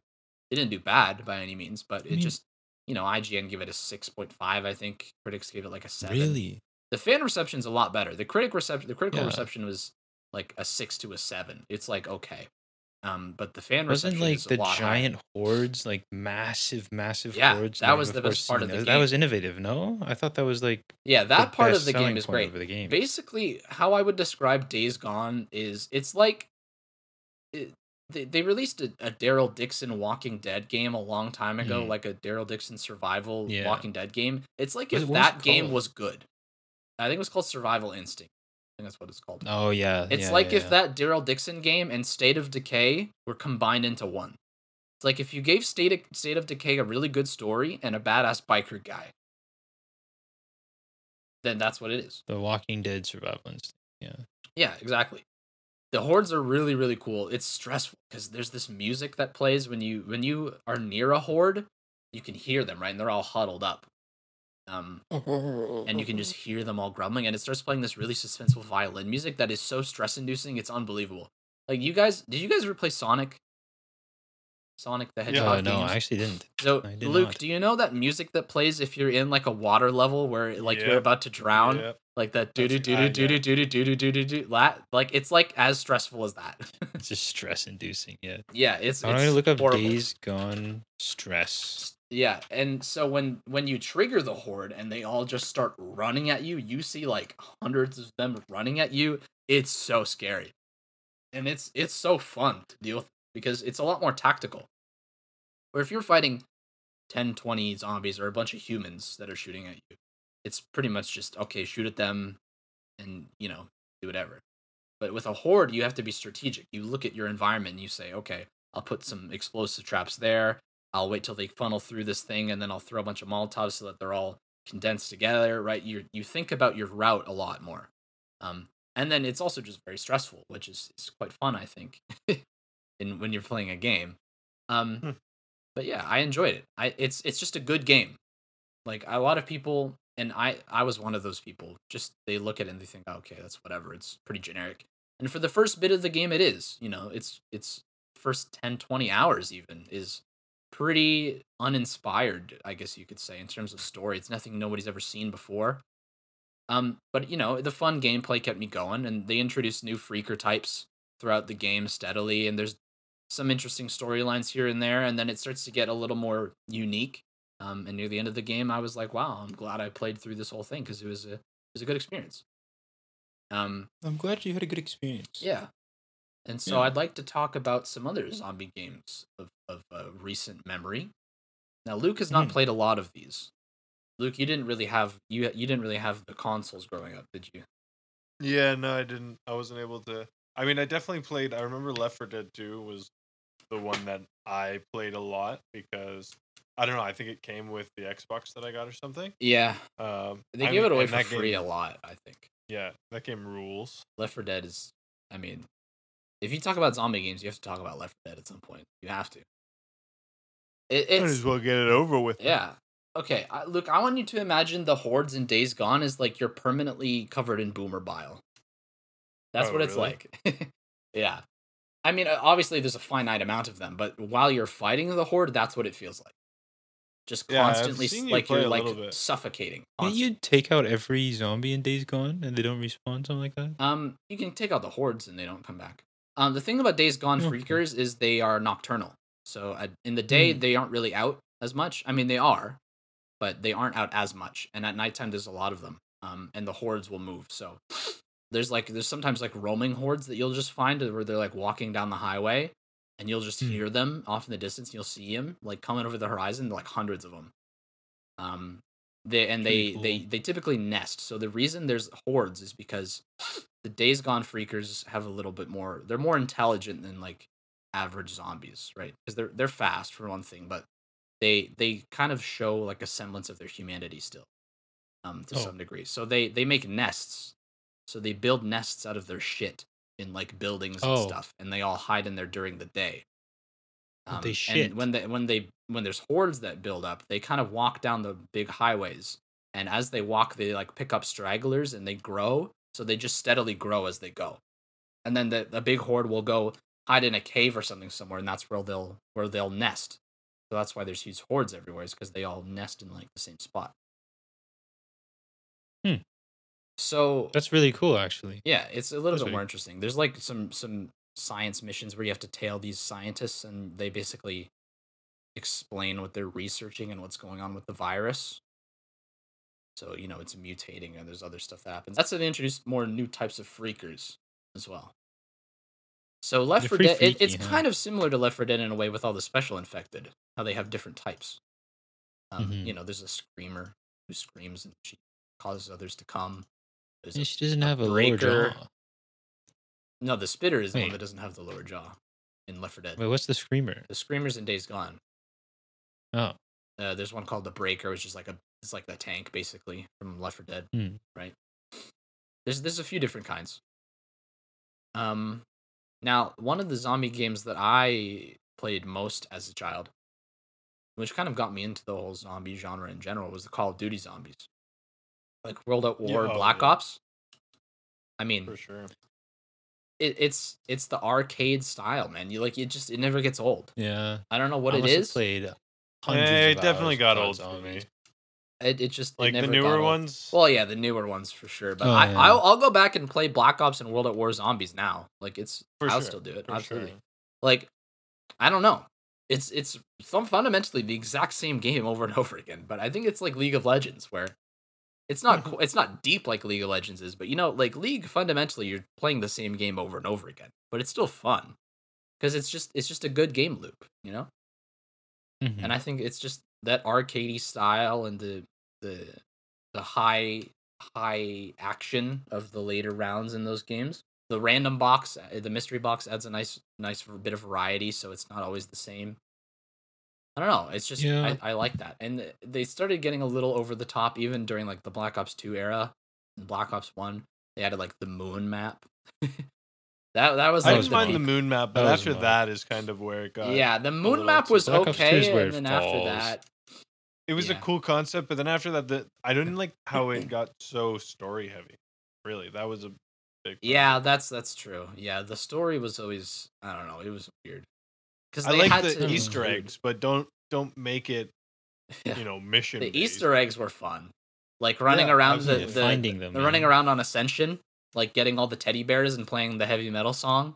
Speaker 1: It didn't do bad by any means, but it
Speaker 2: mean-
Speaker 1: just you know, IGN gave it a 6.5, I think. Critics gave it like a 7
Speaker 2: Really?
Speaker 1: The fan reception's a lot better. The critic reception, the critical
Speaker 2: Yeah.
Speaker 1: reception was like a six to a seven. It's like okay, um, but the fan
Speaker 2: Wasn't
Speaker 1: reception
Speaker 2: like
Speaker 1: is a
Speaker 2: the
Speaker 1: lot higher.
Speaker 2: giant hordes, like massive, massive
Speaker 1: Yeah,
Speaker 2: hordes?
Speaker 1: that was the best part of the
Speaker 2: that? That was innovative. No, I thought that was like
Speaker 1: Yeah, that part of the game is great.
Speaker 2: The game.
Speaker 1: Basically, how I would describe Days Gone is it's like it, they, they released a, a Daryl Dixon Walking Dead game a long time ago,
Speaker 2: Mhm.
Speaker 1: like a Daryl Dixon survival
Speaker 2: Yeah.
Speaker 1: Walking Dead game. It's like if that game was good. I think it was called Survival Instinct. I think that's what it's called.
Speaker 2: Oh yeah,
Speaker 1: It's
Speaker 2: yeah,
Speaker 1: like
Speaker 2: yeah,
Speaker 1: if
Speaker 2: yeah.
Speaker 1: that Daryl Dixon game and State of Decay were combined into one. It's like if you gave State of, State of Decay a really good story and a badass biker guy. Then that's what it is.
Speaker 2: the Walking Dead survival instinct. Yeah.
Speaker 1: Yeah, exactly. The hordes are really really cool. It's stressful because there's this music that plays when you when you are near a horde, you can hear them right, and they're all huddled up. Um, and you can just hear them all grumbling and it starts playing this really suspenseful violin music that is so stress inducing it's unbelievable like you guys did you guys ever play sonic sonic the hedgehog
Speaker 2: Oh no,
Speaker 1: games?
Speaker 2: I actually didn't.
Speaker 1: so
Speaker 2: did
Speaker 1: luke
Speaker 2: not.
Speaker 1: do you know that music that plays if you're in like a water level where like you're about to drown
Speaker 3: Yep.
Speaker 1: like that doo doo
Speaker 3: That's-
Speaker 1: doo
Speaker 3: uh,
Speaker 1: doo doo doo doo doo doo doo doo doo like it's like as stressful as that
Speaker 2: It's just stress inducing. Yeah.
Speaker 1: yeah it's,
Speaker 2: I'm
Speaker 1: it's
Speaker 2: gonna look up
Speaker 1: horrible.
Speaker 2: Days Gone stress.
Speaker 1: Yeah, and so when when you trigger the horde and they all just start running at you, you see like hundreds of them running at you. It's so scary. And it's it's so fun to deal with because it's a lot more tactical. Or if you're fighting 10, 20 zombies or a bunch of humans that are shooting at you, it's pretty much just okay, shoot at them and, you know, do whatever. But with a horde, you have to be strategic. You look at your environment and you say, okay, I'll put some explosive traps there. I'll wait till they funnel through this thing and then I'll throw a bunch of Molotovs so that they're all condensed together, right? You you think about your route a lot more. Um, and then it's also just very stressful, which is, is quite fun, I think, in when you're playing a game. Um,
Speaker 3: Hmm.
Speaker 1: but yeah, I enjoyed it. I it's it's just a good game. Like a lot of people, and I I was one of those people. Just they look at it and they think, okay, that's whatever. It's pretty generic. And for the first bit of the game, it is. You know, it's it's first 10, 20 hours even is pretty uninspired, I guess you could say, in terms of story. It's nothing nobody's ever seen before. Um, but you know, the fun gameplay kept me going, and they introduced new freaker types throughout the game steadily, and there's some interesting storylines here and there, and then it starts to get a little more unique. Um, and near the end of the game, I was like, "Wow, I'm glad I played through this whole thing because it was a it was a good experience." Um,
Speaker 2: I'm glad you had a good experience.
Speaker 1: yeah, and so
Speaker 2: Yeah.
Speaker 1: I'd like to talk about some other zombie games of of uh, recent memory. Now, Luke has not
Speaker 2: Mhm.
Speaker 1: played a lot of these. Luke, you didn't really have you you didn't really have the consoles growing up, did you?
Speaker 3: Yeah, no, I didn't. I wasn't able to. I mean, I definitely played. I remember Left 4 Dead 2 was the one that I played a lot because I don't know. I think it came with the Xbox that I got or something.
Speaker 1: Yeah,
Speaker 3: Um,
Speaker 1: they
Speaker 3: I
Speaker 1: give
Speaker 3: mean,
Speaker 1: it away for free
Speaker 3: game-
Speaker 1: a lot. I think
Speaker 3: Yeah, that game rules.
Speaker 1: Left 4 Dead is. I mean, if you talk about zombie games, you have to talk about Left 4 Dead at some point. You have to. It,
Speaker 3: Might
Speaker 1: it's
Speaker 3: as well get it over with.
Speaker 1: yeah. Okay, I, look, I want you to imagine the hordes in Days Gone as like you're permanently covered in boomer bile. That's
Speaker 3: Oh,
Speaker 1: what it's
Speaker 3: really?
Speaker 1: like. yeah. I mean, uh, obviously there's a finite amount of them, but while you're fighting the horde, that's what it feels like. Just
Speaker 3: Yeah,
Speaker 1: constantly, s-
Speaker 3: seen you
Speaker 1: like you're like
Speaker 3: little bit.
Speaker 1: suffocating.
Speaker 2: Can you take out every zombie in Days Gone and they don't respawn, something like that?
Speaker 1: Um, you can take out the hordes and they don't come back. Um, the thing about Days Gone freakers is they are nocturnal. So at, in the day
Speaker 2: Hmm.
Speaker 1: they aren't really out as much. I mean they are, but they aren't out as much. And at nighttime there's a lot of them. Um, and the hordes will move. So there's like there's sometimes like roaming hordes that you'll just find where they're like walking down the highway, and you'll just
Speaker 2: Hmm.
Speaker 1: hear them off in the distance. And you'll see them like coming over the horizon, like hundreds of them. Um, they and they
Speaker 2: Pretty
Speaker 1: they they typically nest. So the reason there's hordes is because the Days Gone freakers have a little bit more. They're more intelligent than like average zombies, right? Because they're they're fast for one thing, but they they kind of show like a semblance of their humanity still, um, to
Speaker 2: Oh.
Speaker 1: some degree. So they they make nests. So they build nests out of their shit in like buildings and
Speaker 2: Oh.
Speaker 1: stuff, and they all hide in there during the day. Um,
Speaker 2: they
Speaker 1: And
Speaker 2: shit.
Speaker 1: when they when they when there's hordes that build up, they kind of walk down the big highways, and as they walk, they like pick up stragglers and they grow. So they just steadily grow as they go, and then the the big horde will go hide in a cave or something somewhere, and that's where they'll where they'll nest. So that's why there's huge hordes everywhere, is because they all nest in like the same spot.
Speaker 2: Hmm.
Speaker 1: So
Speaker 2: That's really cool, actually.
Speaker 1: yeah, it's a little
Speaker 2: That's
Speaker 1: bit more
Speaker 2: really-
Speaker 1: interesting. There's like some some science missions where you have to tail these scientists and they basically explain what they're researching and what's going on with the virus. So, you know, it's mutating and there's other stuff that happens. That's how they introduced more new types of freakers as well. So Left
Speaker 2: They're
Speaker 1: 4 Dead, it, it's kind of similar to Left 4 Dead in a way with all the special infected, how they have different types. Um,
Speaker 2: Mhm.
Speaker 1: You know, there's a screamer who screams and she causes others to come. There's
Speaker 2: And
Speaker 1: a
Speaker 2: she doesn't
Speaker 1: a
Speaker 2: have a
Speaker 1: breaker.
Speaker 2: lower jaw.
Speaker 1: no, the spitter is the one that doesn't have the lower jaw in Left 4 Dead.
Speaker 2: Wait, what's the screamer?
Speaker 1: The screamers in Days Gone.
Speaker 2: Oh,
Speaker 1: Uh, there's one called the Breaker, which is like a it's like the tank basically from Left 4 Dead.
Speaker 2: Hmm.
Speaker 1: Right. There's there's a few different kinds. Um, now one of the zombie games that I played most as a child, which kind of got me into the whole zombie genre in general, was the Call of Duty zombies, like World at War,
Speaker 3: Yeah,
Speaker 1: Black
Speaker 3: yeah.
Speaker 1: Ops. I mean,
Speaker 3: for sure.
Speaker 1: it, it's it's the arcade style, man. You like it just it never gets old.
Speaker 2: yeah.
Speaker 1: I don't know what it
Speaker 2: is. I it
Speaker 1: is.
Speaker 2: Played hundreds of
Speaker 3: it definitely got old for me.
Speaker 2: Zombies.
Speaker 1: It, it just it
Speaker 3: Like the newer
Speaker 1: got old.
Speaker 3: ones.
Speaker 1: Well, yeah, the newer ones for sure. But
Speaker 2: Oh,
Speaker 1: I,
Speaker 2: yeah.
Speaker 1: I'll, I'll go back and play Black Ops and World at War Zombies now. Like it's,
Speaker 3: For
Speaker 1: I'll
Speaker 3: sure,
Speaker 1: still do it.
Speaker 3: for
Speaker 1: Absolutely.
Speaker 3: sure.
Speaker 1: Like, I don't know. It's it's some fundamentally the exact same game over and over again. But I think it's like League of Legends where it's not qu- it's not deep like League of Legends is. But you know, like League fundamentally you're playing the same game over and over again. But it's still fun because it's just it's just a good game loop. You know.
Speaker 2: Mhm.
Speaker 1: and I think it's just that arcadey style and the the the high high action of the later rounds in those games. The random box, uh, the mystery box, adds a nice nice bit of variety, so it's not always the same. I don't know. It's just
Speaker 2: Yeah.
Speaker 1: I, I like that, and they started getting a little over the top even during like the Black Ops Two era, and Black Ops One. They added like the moon map. that that was
Speaker 3: I
Speaker 1: like
Speaker 2: was
Speaker 3: didn't mind the moon map, but
Speaker 2: That
Speaker 3: after that is kind of where it got.
Speaker 1: Yeah, the moon map was
Speaker 2: Black Ops 2 is
Speaker 1: okay, and
Speaker 2: it
Speaker 1: then after that,
Speaker 3: It was
Speaker 1: Yeah.
Speaker 3: a cool concept, but then after that, the I didn't like how it got so story heavy. Really, that was a big.
Speaker 1: Yeah, that's that's true. Yeah, the story was always I don't know, it was weird. Because
Speaker 3: I like
Speaker 1: had
Speaker 3: the
Speaker 1: to
Speaker 3: hmm.
Speaker 1: Easter
Speaker 3: eggs, but don't don't make it you know mission.
Speaker 1: The
Speaker 3: based.
Speaker 1: Easter eggs were fun. like running
Speaker 3: Yeah,
Speaker 1: around the, the
Speaker 2: Finding them,
Speaker 1: the running around on Ascension, like getting all the teddy bears and playing the heavy metal song.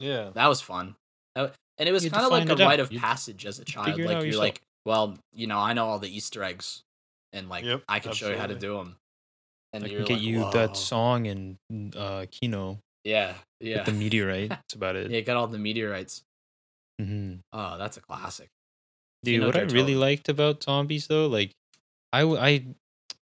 Speaker 3: Yeah.
Speaker 1: That was fun. That- and it was
Speaker 2: You had to
Speaker 1: kind of like a
Speaker 2: it out.
Speaker 1: rite of
Speaker 2: You'd
Speaker 1: passage as a child.
Speaker 2: figure
Speaker 1: Like you're
Speaker 2: yourself.
Speaker 1: like, well, you know, I know all the Easter eggs, and like
Speaker 3: Yep,
Speaker 1: I can show you how to do them. And
Speaker 2: I can get
Speaker 1: like,
Speaker 2: you
Speaker 1: "Whoa."
Speaker 2: that song in uh, Kino
Speaker 1: Yeah, yeah,
Speaker 2: with the meteorite. That's about it.
Speaker 1: yeah. Got all the meteorites.
Speaker 2: Mm-hmm.
Speaker 1: Oh, that's a classic.
Speaker 2: Dude,
Speaker 1: Kino
Speaker 2: what I really
Speaker 1: Toro.
Speaker 2: liked about zombies though, like I I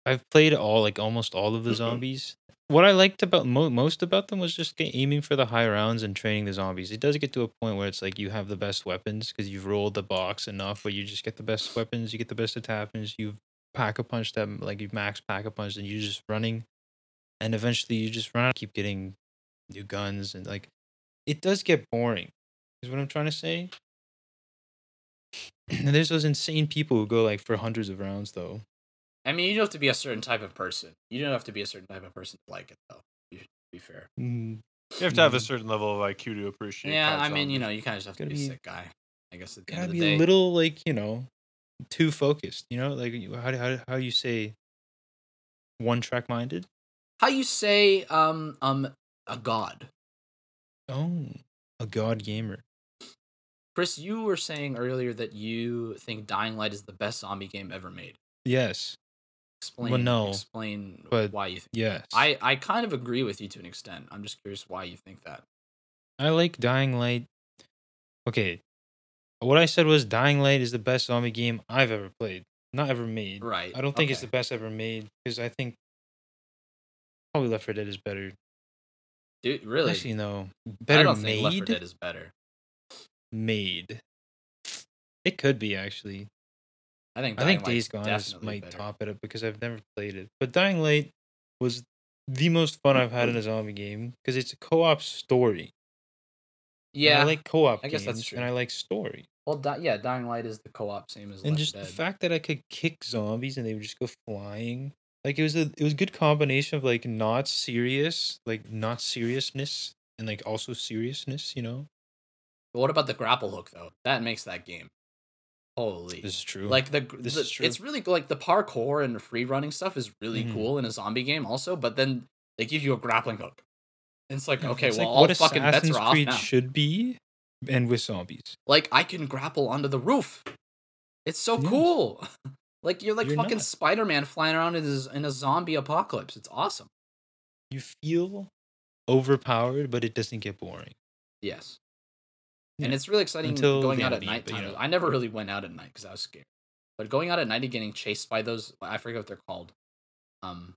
Speaker 2: I've played all like almost all of the zombies. What I liked about mo- most about them was just aiming for the high rounds and training the zombies. It does get to a point where it's like you have the best weapons because you've rolled the box enough, where you just get the best weapons, you get the best attachments, you've pack a punch them like you've max pack a punch, and you're just running, and eventually you just run out, keep getting new guns, and like it does get boring. Is what I'm trying to say. And there's those insane people who go like for hundreds of rounds though.
Speaker 1: I mean, you don't have to be a certain type of person. You don't have to be a certain type of person to like it, though. You should be fair.
Speaker 2: Mm,
Speaker 3: You have to have a
Speaker 2: Mhm.
Speaker 3: certain level of IQ to appreciate.
Speaker 1: Yeah,
Speaker 3: COD
Speaker 1: I mean, you know, you kind of just have to
Speaker 2: Gotta
Speaker 1: be a
Speaker 2: be-
Speaker 1: sick guy. I guess at the
Speaker 2: Gotta
Speaker 1: end of the
Speaker 2: be
Speaker 1: day.
Speaker 2: a little like you know, too focused. You know, like how do- how how you say one track minded.
Speaker 1: How you say um um a god?
Speaker 2: Oh, a god gamer.
Speaker 1: Chris, you were saying earlier that you think Dying Light is the best zombie game ever made.
Speaker 2: Yes,
Speaker 1: Explain.
Speaker 2: no,
Speaker 1: explain
Speaker 2: but
Speaker 1: why you. Think.
Speaker 2: yes.
Speaker 1: I I kind of agree with you to an extent. I'm just curious why you think that.
Speaker 2: I like Dying Light. Okay, what I said was Dying Light is the best zombie game I've ever played, not ever made.
Speaker 1: Right.
Speaker 2: I don't think it's the best ever made because I think probably Left 4 Dead is better.
Speaker 1: Dude, really?
Speaker 2: Actually, no,
Speaker 1: I
Speaker 2: better
Speaker 1: don't
Speaker 2: made.
Speaker 1: think Left 4 Dead is better.
Speaker 2: made. It could be actually.
Speaker 1: I think
Speaker 2: I think Days Gone is, might
Speaker 1: better.
Speaker 2: top it up because I've never played it. But Dying Light was the most fun I've had in a zombie game because it's a co-op story. And
Speaker 1: Yeah.
Speaker 2: I like co-op
Speaker 1: I guess that's
Speaker 2: games,
Speaker 1: true.
Speaker 2: and I like story.
Speaker 1: well, Di- yeah, Dying Light is the co-op same as
Speaker 2: and
Speaker 1: Left
Speaker 2: just
Speaker 1: 4
Speaker 2: the fact that I could kick zombies and they would just go flying. Like it was a it was a good combination of like not serious, like not seriousness, and like also seriousness. You know,
Speaker 1: But what about the grapple hook though? That makes that game. Holy.
Speaker 2: this is true.
Speaker 1: like the,
Speaker 2: This
Speaker 1: the
Speaker 2: is true.
Speaker 1: it's really like the parkour and free running stuff is really
Speaker 2: Mhm.
Speaker 1: cool in a zombie game also, but then they give you a grappling hook. And it's like, okay,
Speaker 2: It's
Speaker 1: well
Speaker 2: like
Speaker 1: all
Speaker 2: what
Speaker 1: fucking bets
Speaker 2: Assassin's
Speaker 1: are off
Speaker 2: Creed
Speaker 1: now.
Speaker 2: should be, and with zombies.
Speaker 1: like I can grapple onto the roof. It's so
Speaker 2: Yes.
Speaker 1: cool. like you're like
Speaker 2: You're
Speaker 1: fucking
Speaker 2: not.
Speaker 1: Spider-Man flying around in, in a zombie apocalypse. It's awesome.
Speaker 2: You feel overpowered, but it doesn't get boring.
Speaker 1: Yes. And it's really exciting
Speaker 2: Until
Speaker 1: going out at
Speaker 2: the you
Speaker 1: nighttime.
Speaker 2: know.
Speaker 1: I never really went out at night because I was scared. But going out at night and getting chased by those, I forget what they're called. Um,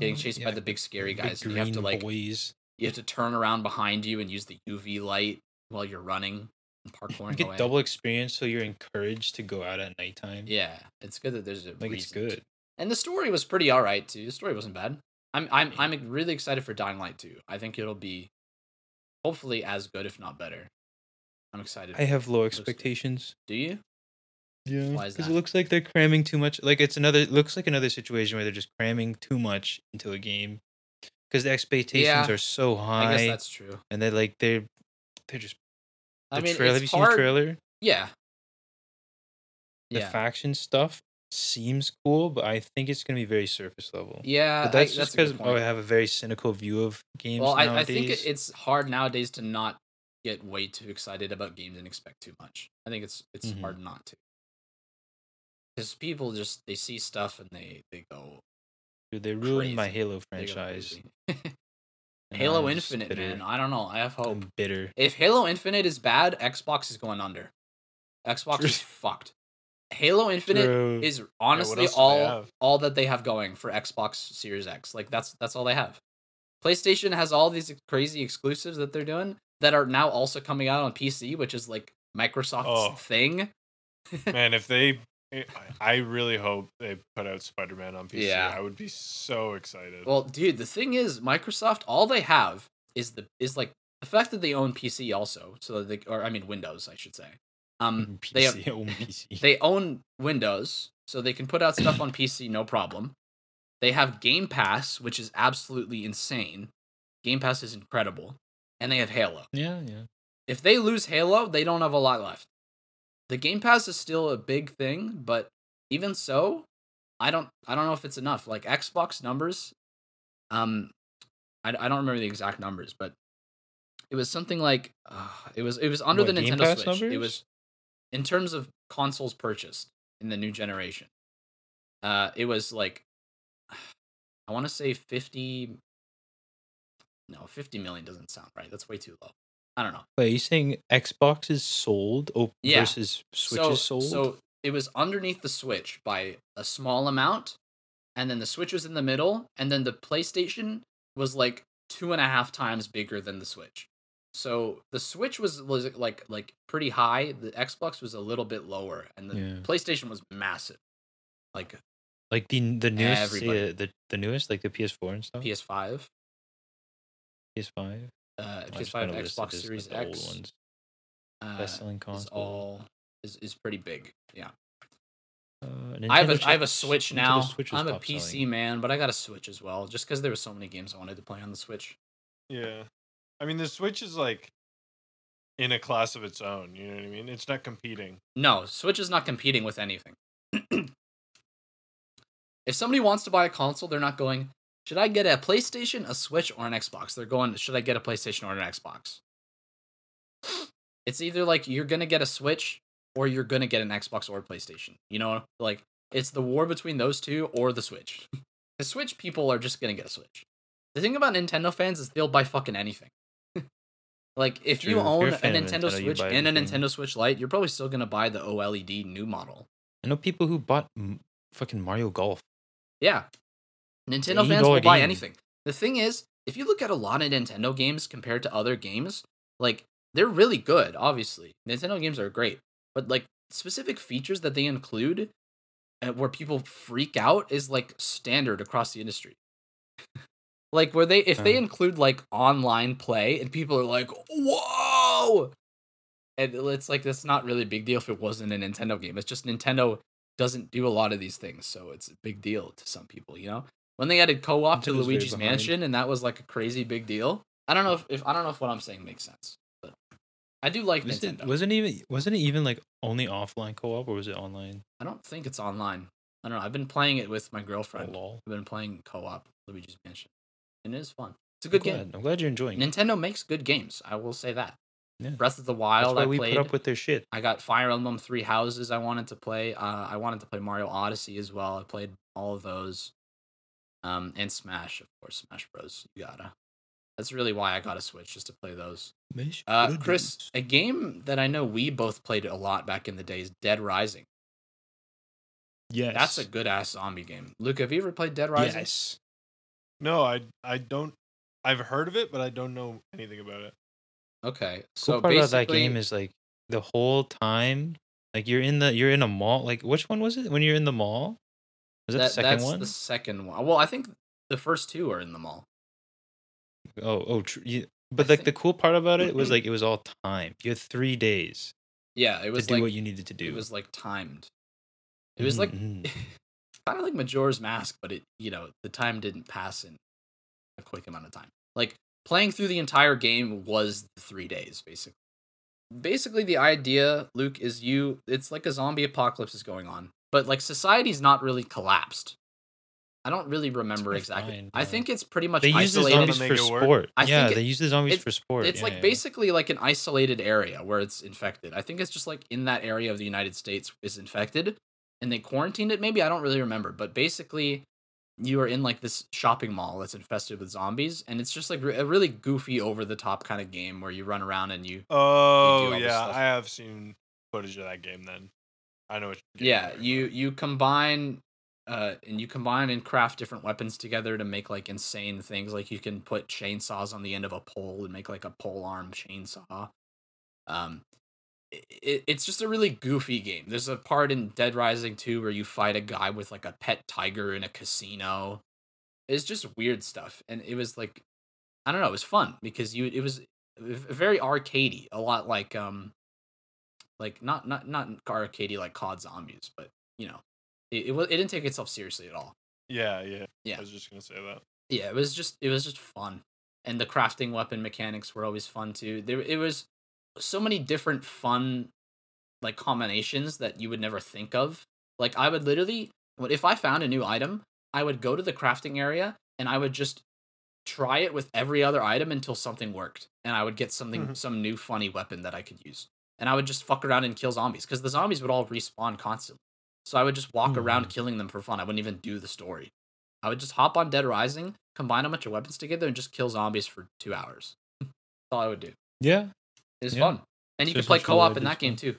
Speaker 1: Getting
Speaker 2: Uh,
Speaker 1: chased by the big scary
Speaker 2: big
Speaker 1: guys, and you have to, like,
Speaker 2: boys.
Speaker 1: you have to turn around behind you and use the UV light while you're running and parkouring
Speaker 2: You get
Speaker 1: away.
Speaker 2: double experience, so you're encouraged to go out at nighttime.
Speaker 1: Yeah, it's good that there's a
Speaker 2: like it's
Speaker 1: reason
Speaker 2: good.
Speaker 1: And the story was pretty all right too. The story wasn't bad. I'm I'm I'm really excited for Dying Light 2. I think it'll be hopefully as good if not better. I'm excited.
Speaker 2: I have low expectations.
Speaker 1: Do you?
Speaker 2: Yeah, because it looks like they're cramming too much. Like it's another it looks like another situation where they're just cramming too much into a game. Because the expectations
Speaker 1: Yeah,
Speaker 2: are so
Speaker 1: I
Speaker 2: high,
Speaker 1: guess that's true.
Speaker 2: and they're like they're they're just. The
Speaker 1: I mean,
Speaker 2: trailer, have you
Speaker 1: it's
Speaker 2: seen the
Speaker 1: hard.
Speaker 2: trailer?
Speaker 1: Yeah.
Speaker 2: The
Speaker 1: Yeah.
Speaker 2: faction stuff seems cool, but I think it's gonna be very surface level.
Speaker 1: Yeah,
Speaker 2: but that's
Speaker 1: I,
Speaker 2: just
Speaker 1: that's a good
Speaker 2: because oh, I have a very cynical view of games
Speaker 1: Well, I. I think it's hard nowadays to not get way too excited about games and expect too much. I think it's it's
Speaker 2: Mhm.
Speaker 1: hard not to. Because people just they see stuff and they they go
Speaker 2: Dude, they ruined my. Halo franchise.
Speaker 1: Halo Infinite,
Speaker 2: bitter.
Speaker 1: man. I don't know. I have hope.
Speaker 2: I'm bitter.
Speaker 1: If Halo Infinite is bad, Xbox is going under. Xbox is fucked. Halo Infinite
Speaker 2: True.
Speaker 1: is honestly
Speaker 3: else do they
Speaker 1: all all that they have going for Xbox Series X. Like that's that's all they have. PlayStation has all these crazy exclusives that they're doing that are now also coming out on PC, which is like Microsoft's
Speaker 3: Oh.
Speaker 1: thing.
Speaker 3: Man, if they, I- I really hope they put out Spider Man on PC.
Speaker 1: Yeah.
Speaker 3: I would be so excited.
Speaker 1: Well, dude, the thing is, Microsoft all they have is the is like the fact that they own PC also, so they or I mean Windows, I should say. Um,
Speaker 2: PC,
Speaker 1: they have
Speaker 2: own PC.
Speaker 1: they own Windows, so they can put out stuff on PC no problem. They have Game Pass, which is absolutely insane. Game Pass is incredible, and they have Halo.
Speaker 2: yeah, yeah.
Speaker 1: If they lose Halo, they don't have a lot left. The Game Pass is still a big thing, but even so, I don't I don't know if it's enough. Like Xbox numbers, um, I, I don't remember the exact numbers, but it was something like uh, it was it was under
Speaker 2: What,
Speaker 1: the
Speaker 2: Game
Speaker 1: Nintendo
Speaker 2: Pass
Speaker 1: Switch. It was in terms of consoles purchased in the new generation. Uh, it was like I want to say fifty. No, fifty million doesn't sound right. That's way too low. I don't know.
Speaker 2: Wait, are you saying Xbox is sold oh,
Speaker 1: Yeah.
Speaker 2: versus Switch
Speaker 1: so,
Speaker 2: is sold?
Speaker 1: So it was underneath the Switch by a small amount, and then the Switch was in the middle, and then the PlayStation was like two and a half times bigger than the Switch. So the Switch was was like like pretty high. The Xbox was a little bit lower, and the
Speaker 2: Yeah.
Speaker 1: PlayStation was massive, like
Speaker 2: like the the newest uh, the the newest like the PS4 and stuff.
Speaker 1: PS5,
Speaker 2: PS5.
Speaker 1: uh,
Speaker 2: I'm
Speaker 1: PS5,
Speaker 2: gonna list
Speaker 1: Xbox Series
Speaker 2: like, the
Speaker 1: X,
Speaker 2: old ones.
Speaker 1: uh,
Speaker 2: Best selling
Speaker 1: is
Speaker 2: console.
Speaker 1: all is, is pretty big. Yeah.
Speaker 2: Uh,
Speaker 1: I have
Speaker 2: Nintendo
Speaker 1: a I have a
Speaker 2: Switch-
Speaker 1: Switch
Speaker 2: Nintendo
Speaker 1: now.
Speaker 2: Switch was
Speaker 1: I'm a PC
Speaker 2: selling.
Speaker 1: man, but I got a Switch as well, just because there were so many games I wanted to play on the Switch.
Speaker 3: Yeah. I mean, the Switch is like in a class of its own. You know what I mean? It's not competing.
Speaker 1: No, Switch is not competing with anything. if somebody wants to buy a console, they're not going, should I get a PlayStation, a Switch, or an Xbox? They're going, should I get a PlayStation or an Xbox? It's either like you're going to get a Switch or you're going to get an Xbox or a PlayStation. You know, like it's the war between those two or the Switch. the Switch people are just going to get a Switch. The thing about Nintendo fans is they'll buy fucking anything. like if
Speaker 2: True.
Speaker 1: you
Speaker 2: If
Speaker 1: own
Speaker 2: a
Speaker 1: a Nintendo
Speaker 2: Nintendo,
Speaker 1: Switch and a. Nintendo Switch Lite, you're probably still gonna buy the OLED new model.
Speaker 2: I know people who bought m- fucking Mario Golf.
Speaker 1: Yeah, Nintendo fans
Speaker 2: $80
Speaker 1: will buy anything. The thing is, if you look at a lot of Nintendo games compared to other games, like they're really good. Obviously, Nintendo games are great, but like specific features that they include, uh, where people freak out, is like standard across the industry. like where they if they
Speaker 2: Uh.
Speaker 1: include like online play and people are like whoa and it's like that's not really a big deal if it wasn't a nintendo game it's just nintendo doesn't do a lot of these things so it's a big deal to some people you know when they added co-op to luigi's mansion and that was like a crazy big deal i don't know if, if i don't know if what i'm saying makes sense but i do like
Speaker 2: Was
Speaker 1: nintendo
Speaker 2: it, wasn't even wasn't it even like only offline co-op or was it online?
Speaker 1: i don't think it's online i don't know i've been playing it with my
Speaker 2: Oh,
Speaker 1: girlfriend
Speaker 2: lol.
Speaker 1: i've been playing co-op luigi's mansion and it is fun it's a good
Speaker 2: I'm
Speaker 1: game.
Speaker 2: I'm glad you're enjoying. it.
Speaker 1: Nintendo makes good games. I will say that.
Speaker 2: Yeah.
Speaker 1: Breath of the Wild, I
Speaker 2: we
Speaker 1: played.
Speaker 2: put up with their shit.
Speaker 1: I got Fire Emblem Three Houses. I wanted to play. Uh, I wanted to play Mario Odyssey as well. I played all of those. Um, and Smash, of course, Smash Bros. You gotta. That's really why I got a Switch, just to play those. Uh, Chris, a game that I know we both played a lot back in the day is Dead Rising.
Speaker 2: yes,
Speaker 1: That's a good ass zombie game. Luke, have you ever played Dead Rising?
Speaker 2: yes.
Speaker 3: No, I I don't. I've heard of it, but I don't know anything about it.
Speaker 1: Okay,
Speaker 2: Cool
Speaker 1: so
Speaker 2: part about that game is like the whole time, like you're in the you're in a mall. Like which one was it when you're in the mall? Was that, the second
Speaker 1: that's
Speaker 2: one?
Speaker 1: the second one. Well, I think the first two are in the mall.
Speaker 2: Oh, oh, tr- you, but
Speaker 1: I
Speaker 2: like the cool part about it was like it was all time. You had three days
Speaker 1: Yeah, it
Speaker 2: to
Speaker 1: was
Speaker 2: do what you needed to do.
Speaker 1: it was like timed. It was like
Speaker 2: Mhm, mhm.
Speaker 1: kind of like Majora's Mask, but it you know the time didn't pass in a quick amount of time. Like playing through the entire game was three days basically. Basically, the idea, Luke, is you. It's like a zombie apocalypse is going on, but like society's not really collapsed. I don't really remember
Speaker 2: pretty
Speaker 1: exactly.
Speaker 2: fine,
Speaker 1: I think it's pretty much
Speaker 2: they use the
Speaker 1: isolated.
Speaker 2: zombies for
Speaker 3: make it work.
Speaker 2: sport.
Speaker 1: I
Speaker 2: yeah,
Speaker 1: think it-
Speaker 2: they use the zombies
Speaker 1: it-
Speaker 2: for sport.
Speaker 1: It's
Speaker 2: yeah,
Speaker 1: like
Speaker 2: yeah.
Speaker 1: basically like an isolated area where it's infected. I think it's just like in that area of the United States is infected and they quarantined it maybe I don't really remember, but basically you are in like this shopping mall that's infested with zombies and it's just like re- a really goofy over the top kind of game where you run around and you
Speaker 3: Oh
Speaker 1: all this
Speaker 3: yeah,
Speaker 1: stuff.
Speaker 3: I have seen footage of that game. Then I know what. You're
Speaker 1: yeah,
Speaker 3: at.
Speaker 1: you you combine uh and you combine and craft different weapons together to make like insane things like you can put chainsaws on the end of a pole and make like a pole arm chainsaw um it, it's just a really goofy game there's a part in dead rising 2 where you fight a guy with like a pet tiger in a casino it's just weird stuff and it was like i don't know it was fun because you it was very arcadey a lot like um like not not not arcadey like COD zombies, but you know, it it, it didn't take itself seriously at all.
Speaker 3: Yeah, yeah.
Speaker 1: Yeah.
Speaker 3: I was just gonna say that.
Speaker 1: Yeah, it was just it was just fun, and the crafting weapon mechanics were always fun too. There it was so many different fun like combinations that you would never think of. Like I would literally if I found a new item, I would go to the crafting area and I would just try it with every other item until something worked, and I would get something
Speaker 3: Mhm.
Speaker 1: some new funny weapon that I could use, and I would just fuck around and kill zombies because the zombies would all respawn constantly. So I would just walk around
Speaker 2: Mhm.
Speaker 1: killing them for fun. I wouldn't even do the story. I would just hop on Dead Rising, combine a bunch of weapons together, and just kill zombies for two hours. That's all I would do.
Speaker 2: Yeah,
Speaker 1: It was
Speaker 2: Yeah.
Speaker 1: fun, and you
Speaker 2: So
Speaker 1: could play co-op in that game too.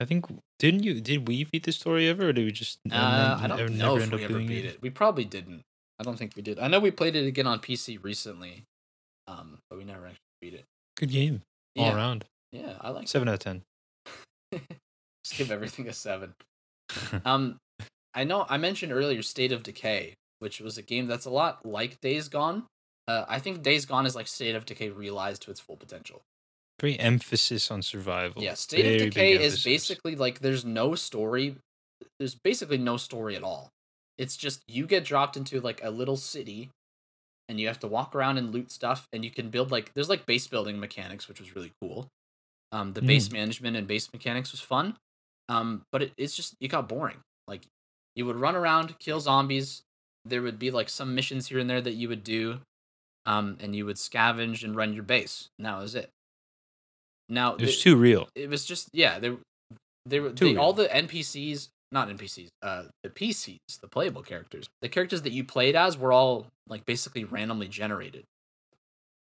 Speaker 2: I think didn't you did we beat the story ever, or did we just
Speaker 1: Uh, I don't
Speaker 2: never-
Speaker 1: know if we ever beat it. We probably didn't. I don't think we did. I know we played it again on PC recently, um, but we never actually beat it.
Speaker 2: Good game all
Speaker 1: Yeah,
Speaker 2: around.
Speaker 1: Yeah, I like.
Speaker 2: Seven out of ten.
Speaker 1: Just give everything a seven. Um, I know I mentioned earlier State of Decay, which was a game that's a lot like Days Gone. Uh, I think Days Gone is like State of Decay realized to its full potential.
Speaker 2: Very emphasis on survival.
Speaker 1: Yeah, State
Speaker 2: Very
Speaker 1: of Decay is
Speaker 2: emphasis.
Speaker 1: basically like there's no story. There's basically no story at all. It's just you get dropped into like a little city and you have to walk around and loot stuff and you can build like there's like base building mechanics which was really cool. Um the base management and base mechanics was fun. Um but it, it's just it got boring. Like you would run around, kill zombies. There would be like some missions here and there that you would do. Um and you would scavenge and run your base. And that was it. Now
Speaker 2: It was too real.
Speaker 1: it was just yeah they they were they, all the npcs not npcs uh the pcs the playable characters the characters that you played as were all like basically randomly generated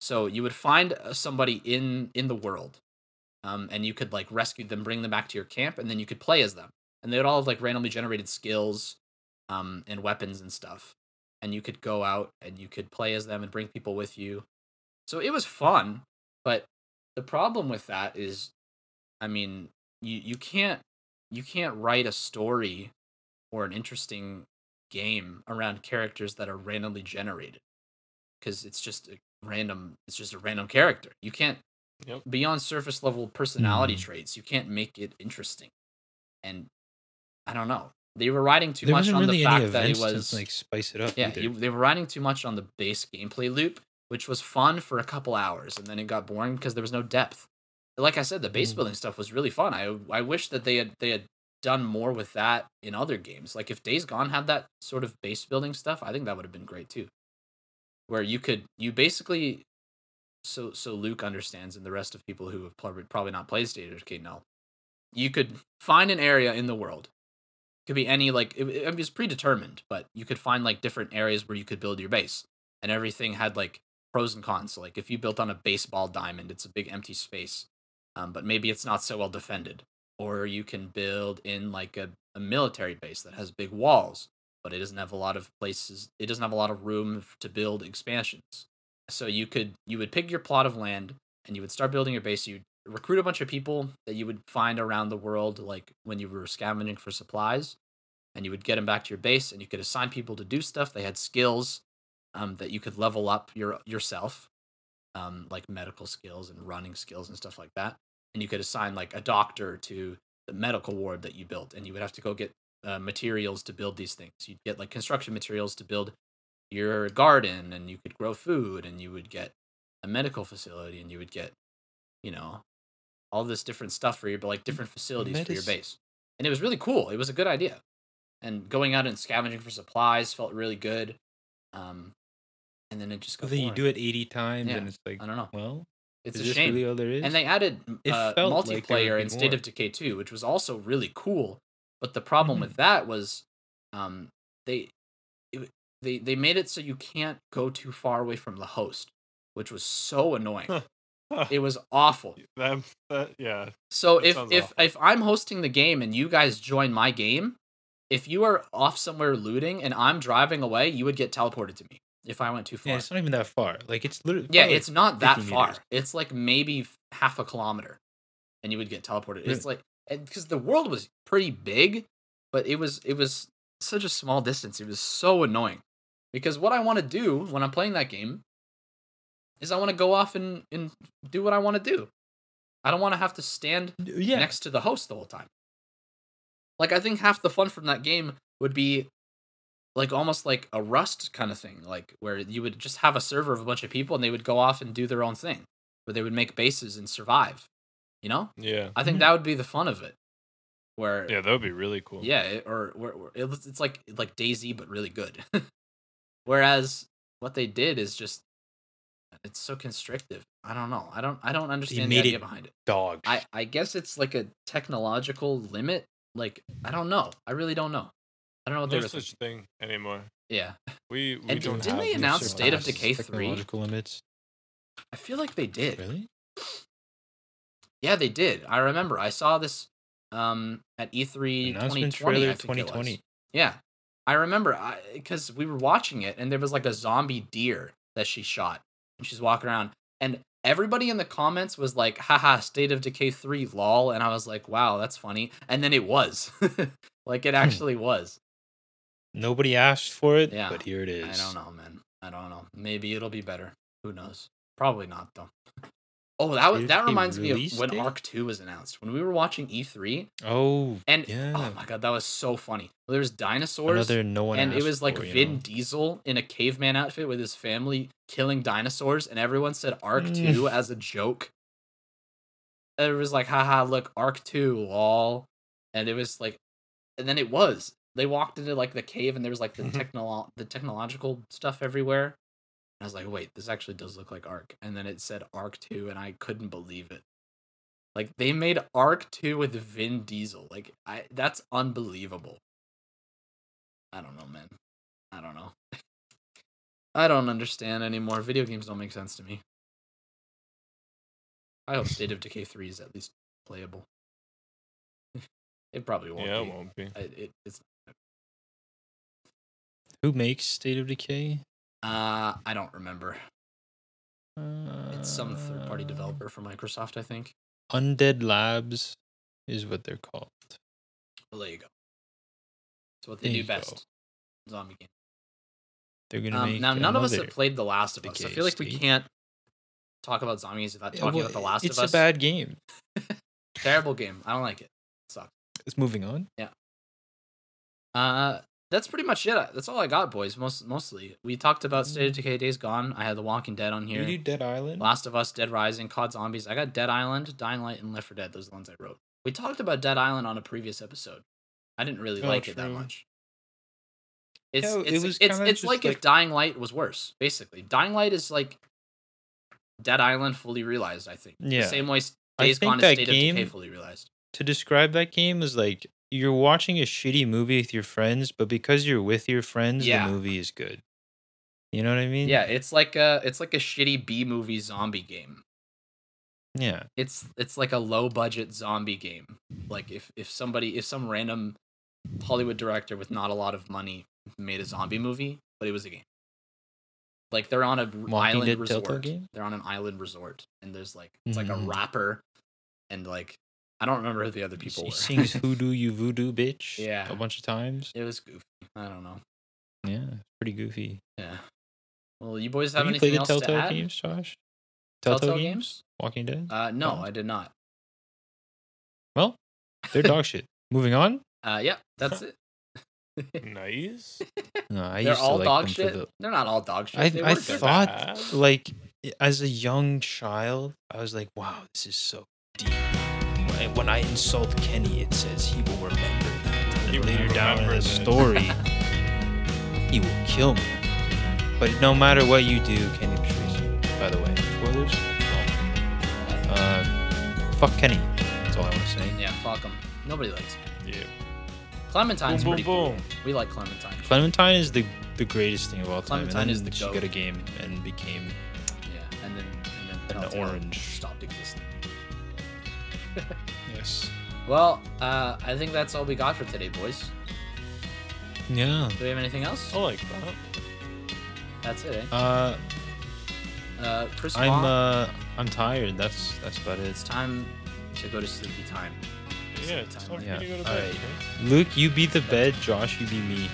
Speaker 1: so you would find uh, somebody in in the world um and you could like rescue them bring them back to your camp and then you could play as them. And they would all have like randomly generated skills um and weapons and stuff. And you could go out and you could play as them and bring people with you. So it was fun but the problem with that is i mean you you can't you can't write a story or an interesting game around characters that are randomly generated. Because it's just a random it's just a random character. You can't
Speaker 3: Yep.
Speaker 1: beyond surface level personality
Speaker 2: Mhm.
Speaker 1: traits you can't make it interesting and i don't know they were riding too
Speaker 2: there
Speaker 1: much on
Speaker 2: really
Speaker 1: the fact that it was
Speaker 2: to like spice it up.
Speaker 1: yeah,
Speaker 2: either.
Speaker 1: they were riding too much on the base gameplay loop, which was fun for a couple hours, and then it got boring because there was no depth. Like I said, the base
Speaker 2: Mm.
Speaker 1: building stuff was really fun. I I wish that they had they had done more with that in other games. Like if Days Gone had that sort of base building stuff, I think that would have been great too. Where you could you basically so so Luke understands and the rest of people who have probably not played State of Decay know. You could find an area in the world It could be any like it, it was predetermined, but you could find like different areas where you could build your base, and everything had like pros and cons. So, like if you built on a baseball diamond, it's a big empty space, um, but maybe it's not so well defended. Or you can build in like a, a military base that has big walls, but it doesn't have a lot of places. It doesn't have a lot of room to build expansions. So you could you would pick your plot of land and you would start building your base. You'd recruit a bunch of people that you would find around the world, like when you were scavenging for supplies, and you would get them back to your base, and you could assign people to do stuff. They had skills um, that you could level up your yourself, um, like medical skills and running skills and stuff like that. And you could assign like a doctor to the medical ward that you built, and you would have to go get uh, materials to build these things. You'd get like construction materials to build your garden, and you could grow food, and you would get a medical facility, and you would get, you know, all this different stuff for your but like different facilities for your base. And it was really cool. It was a good idea. And going out and scavenging for supplies felt really good. Um, and then it just
Speaker 2: But then you do it eighty times,
Speaker 1: Yeah,
Speaker 2: and it's like,
Speaker 1: I don't know.
Speaker 2: well,
Speaker 1: It's a shame.
Speaker 2: really all there is?
Speaker 1: and they added uh,
Speaker 2: like
Speaker 1: multiplayer
Speaker 2: be
Speaker 1: in State of Decay 2, which was also really cool. But the problem
Speaker 2: Mhm.
Speaker 1: with that was, um, they they they made it so you can't go too far away from the host, which was so annoying. it was awful.
Speaker 3: that, that, yeah.
Speaker 1: So
Speaker 3: That
Speaker 1: if if
Speaker 3: awful.
Speaker 1: if I'm hosting the game and you guys join my game, if you are off somewhere looting and I'm driving away, you would get teleported to me if I went too far.
Speaker 2: yeah, it's not even that far. Like it's literally
Speaker 1: Yeah,
Speaker 2: probably
Speaker 1: it's not that far.
Speaker 2: meters.
Speaker 1: It's like maybe half a kilometer, and you would get teleported.
Speaker 2: Really?
Speaker 1: It's like because the world was pretty big, but it was it was such a small distance. It was so annoying because what I want to do when I'm playing that game is I want to go off and and do what I want to do. I don't want to have to stand
Speaker 2: yeah.
Speaker 1: next to the host the whole time. Like I think half the fun from that game would be like almost like a rust kind of thing, like where you would just have a server of a bunch of people and they would go off and do their own thing, where they would make bases and survive. You know?
Speaker 3: Yeah.
Speaker 1: I think
Speaker 2: Mhm.
Speaker 1: that would be the fun of it. where
Speaker 3: Yeah, that would be really cool.
Speaker 1: yeah, or, or, or it it's like like DayZ but really good. Whereas what they did is just it's so constrictive. I don't know. I don't I don't understand the
Speaker 2: made
Speaker 1: idea behind it.
Speaker 2: Dog.
Speaker 1: I I guess it's like a technological limit. Like I don't know. I really don't know. I don't know what they
Speaker 3: no such
Speaker 1: thinking.
Speaker 3: thing anymore.
Speaker 1: Yeah,
Speaker 3: We we
Speaker 1: And
Speaker 3: don't
Speaker 1: didn't
Speaker 3: have
Speaker 1: they announce State of Decay 3?
Speaker 2: Technological limits.
Speaker 1: I feel like they did.
Speaker 2: Really?
Speaker 1: Yeah, they did. I remember. I saw this um at E3
Speaker 2: Announcement
Speaker 1: 2020.
Speaker 2: trailer
Speaker 1: I think it was.
Speaker 2: 2020.
Speaker 1: Yeah, I remember uh, because we were watching it, and there was like a zombie deer that she shot, and she's walking around, and everybody in the comments was like, "Haha, State of Decay three, lol," and I was like, "Wow, that's funny," and then it was, like it hmm. actually was.
Speaker 2: Nobody asked for it,
Speaker 1: Yeah,
Speaker 2: but here it is.
Speaker 1: I don't know, man. I don't know. Maybe it'll be better. Who knows? Probably not though. Oh, that was that reminds me of when
Speaker 2: date?
Speaker 1: ARK Two was announced. When we were watching E3,
Speaker 2: Oh,
Speaker 1: and
Speaker 2: yeah.
Speaker 1: oh my god, that was so funny. There was dinosaurs.
Speaker 2: Another no one
Speaker 1: and it was like
Speaker 2: for,
Speaker 1: Vin
Speaker 2: know?
Speaker 1: Diesel in a caveman outfit with his family killing dinosaurs, and everyone said ARK
Speaker 2: Mm.
Speaker 1: 2 as a joke. And it was like, haha, look, ARK 2, lol. And it was like, and then it was. They walked into like the cave, and there was like the technolo- the technological stuff everywhere. I was like, wait, this actually does look like ARK. And then it said ARK 2, and I couldn't believe it. Like they made ARK 2 with Vin Diesel. Like I that's unbelievable. I don't know, man. I don't know. I don't understand anymore. Video games don't make sense to me. I hope State of Decay 3 is at least playable. it probably won't
Speaker 3: Yeah,
Speaker 1: be.
Speaker 3: it won't be.
Speaker 1: I- it, it's
Speaker 2: Who makes State of Decay?
Speaker 1: Uh I don't remember.
Speaker 2: Uh,
Speaker 1: It's some third party developer for Microsoft, I think.
Speaker 2: Undead Labs is what they're called.
Speaker 1: Well, there you go. It's what they
Speaker 2: There
Speaker 1: do
Speaker 2: you go.
Speaker 1: best. Zombie game.
Speaker 2: They're gonna
Speaker 1: Um,
Speaker 2: make
Speaker 1: now none of us have played The Last of Us. I feel like we can't talk about zombies without talking
Speaker 2: well,
Speaker 1: about The Last of Us.
Speaker 2: It's a bad game.
Speaker 1: Terrible game. I don't like it. Sucks.
Speaker 2: It's moving on. Yeah.
Speaker 1: Uh, that's pretty much it. That's all I got, boys. Most mostly, we talked about State of mm. Decay, Days Gone. I had The Walking Dead on here.
Speaker 2: You do Dead Island.
Speaker 1: Last of Us, Dead Rising, COD Zombies. I got Dead Island, Dying Light, and Left 4 Dead. Those are the ones I wrote. We talked about Dead Island on a previous episode. I didn't really
Speaker 2: Oh,
Speaker 1: like it that much. It's
Speaker 2: Yeah, it
Speaker 1: it's it's, it's
Speaker 2: just
Speaker 1: like, if Dying Light was worse. Basically, Dying Light is like Dead Island fully realized. I think.
Speaker 2: Yeah.
Speaker 1: The same way Days Gone is State of Decay
Speaker 2: game-
Speaker 1: fully realized.
Speaker 2: to describe that game is like you're watching a shitty movie with your friends, but because you're with your friends,
Speaker 1: Yeah.
Speaker 2: the movie is good. You know what I mean?
Speaker 1: Yeah, it's like a it's like a shitty B movie zombie game.
Speaker 2: Yeah.
Speaker 1: it's it's like a low budget zombie game. Like if if somebody if some random Hollywood director with not a lot of money made a zombie movie, but it was a game. Like they're on a
Speaker 2: Walking
Speaker 1: island resort.
Speaker 2: game?
Speaker 1: They're on an island resort, and there's like it's like a
Speaker 2: Mhm.
Speaker 1: rapper, and like I don't remember who the other people
Speaker 2: He
Speaker 1: were.
Speaker 2: sings "Who Do You Voodoo Bitch"
Speaker 1: Yeah.
Speaker 2: a bunch of times.
Speaker 1: it was goofy. I don't know.
Speaker 2: Yeah, pretty goofy.
Speaker 1: Yeah. Well, you boys have,
Speaker 2: Have you played
Speaker 1: anything
Speaker 2: the
Speaker 1: else to
Speaker 2: Telltale
Speaker 1: add?
Speaker 2: games, Josh?
Speaker 1: Telltale,
Speaker 2: Telltale,
Speaker 1: games?
Speaker 2: games? Walking Dead.
Speaker 1: Uh, no,
Speaker 2: No.
Speaker 1: I did not.
Speaker 2: well, they're dog shit. Moving on.
Speaker 1: Uh, yeah, that's it.
Speaker 3: Nice.
Speaker 2: No, I
Speaker 1: They're
Speaker 2: used
Speaker 1: all
Speaker 2: to like
Speaker 1: dog
Speaker 2: them
Speaker 1: shit.
Speaker 2: the
Speaker 1: They're not all dog shit.
Speaker 2: I-
Speaker 1: They
Speaker 2: I thought-
Speaker 3: Bad.
Speaker 2: like as a young child, I was like, wow, this is so deep. When I, when I insult Kenny, it says he will remember that. And
Speaker 3: He
Speaker 2: later down in the
Speaker 3: that.
Speaker 2: story, he will kill me. But no matter what you do, Kenny betrays you. By the way, spoilers. Uh, fuck Kenny. That's all I want to say.
Speaker 1: Yeah, fuck him. Nobody likes him.
Speaker 3: Yeah.
Speaker 1: Clementine's
Speaker 3: Boom,
Speaker 1: pretty
Speaker 3: boom,
Speaker 1: cool.
Speaker 3: boom.
Speaker 1: We like Clementine.
Speaker 2: Clementine is the the greatest thing of all time.
Speaker 1: Clementine
Speaker 2: and
Speaker 1: is the
Speaker 2: she
Speaker 1: goat.
Speaker 2: got a game and became
Speaker 1: Yeah, and then and then
Speaker 2: And the orange.
Speaker 1: stopped existing.
Speaker 2: Yes.
Speaker 1: Well, uh, I think that's all we got for today, boys.
Speaker 2: Yeah.
Speaker 1: Do we have anything else?
Speaker 3: I like that.
Speaker 1: That's it. Eh?
Speaker 2: Uh,
Speaker 1: Uh, Chris,
Speaker 2: I'm
Speaker 1: Wong,
Speaker 2: uh, I'm tired. That's that's about it.
Speaker 1: it's time to go to sleepy time.
Speaker 3: Yeah, it's
Speaker 1: time.
Speaker 3: time
Speaker 2: Yeah,
Speaker 3: you to go to bed.
Speaker 2: right.
Speaker 3: okay?
Speaker 2: Luke, you be the bed. Josh, you be me.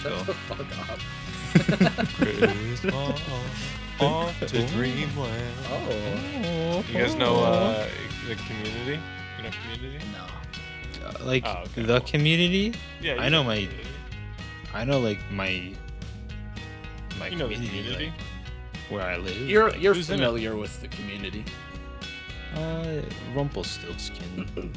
Speaker 1: Shut
Speaker 2: Go.
Speaker 1: the fuck up.
Speaker 3: Christmas off to dreamland.
Speaker 1: oh
Speaker 3: You guys know uh, the community? You know community?
Speaker 1: no.
Speaker 2: Uh, like
Speaker 3: Oh, okay,
Speaker 2: the
Speaker 3: well.
Speaker 2: community.
Speaker 3: Yeah,
Speaker 2: I
Speaker 3: you
Speaker 2: know my-
Speaker 3: Community.
Speaker 2: I know like my my
Speaker 3: You know the
Speaker 2: community,
Speaker 3: community.
Speaker 2: like, where I live.
Speaker 1: You're
Speaker 2: like,
Speaker 1: you're
Speaker 3: who's it?
Speaker 1: familiar with the community.
Speaker 2: uh, Rumpelstiltskin.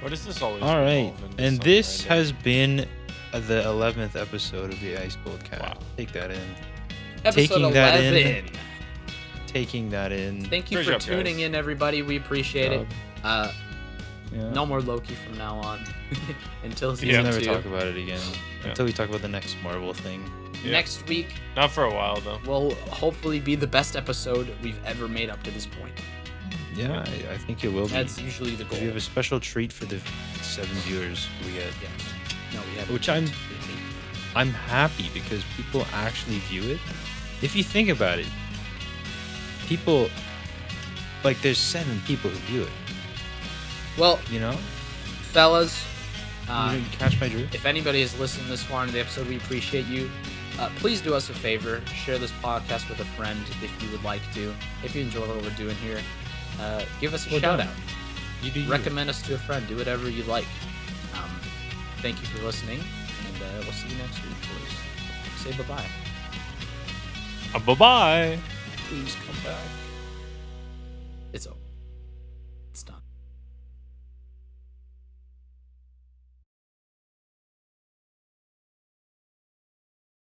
Speaker 3: What is this always?
Speaker 2: All right, and this
Speaker 3: random-
Speaker 2: has been the eleventh episode of the Ice Cold Cat.
Speaker 3: Wow.
Speaker 2: Take that in.
Speaker 1: Episode
Speaker 2: Taking that in.
Speaker 1: 11.
Speaker 2: Taking that in.
Speaker 1: Thank you
Speaker 3: Great
Speaker 1: for
Speaker 3: job,
Speaker 1: tuning
Speaker 3: guys.
Speaker 1: in, everybody. We appreciate it. Uh,
Speaker 2: Yeah.
Speaker 1: no more Loki from now on until
Speaker 2: We'll
Speaker 1: season
Speaker 2: never
Speaker 1: two.
Speaker 2: talk about it again
Speaker 3: Yeah.
Speaker 2: until we talk about the next Marvel thing.
Speaker 3: Yeah.
Speaker 1: Next week
Speaker 3: Not for a while though.
Speaker 1: will hopefully be the best episode we've ever made up to this point.
Speaker 2: Yeah, I, I think it will be.
Speaker 1: That's usually the goal.
Speaker 2: We have a special treat for the seven viewers we get,
Speaker 1: Yes. No, we have.
Speaker 2: which I'm I'm happy because people actually view it. If you think about it, people like there's seven people who view it.
Speaker 1: Well,
Speaker 2: You know,
Speaker 1: fellas, uh,
Speaker 2: catch my drift.
Speaker 1: if anybody has listened this far into the episode, we appreciate you. Uh, please do us a favor, share this podcast with a friend if you would like to. If you enjoy what we're doing here, uh, give us a
Speaker 2: Well
Speaker 1: shout
Speaker 2: done.
Speaker 1: out.
Speaker 2: You do you.
Speaker 1: Recommend us to a friend. Do whatever you like. Thank you for listening, and uh, we'll see you next week, boys. Say bye bye.
Speaker 3: Uh, bye bye.
Speaker 1: Please come back.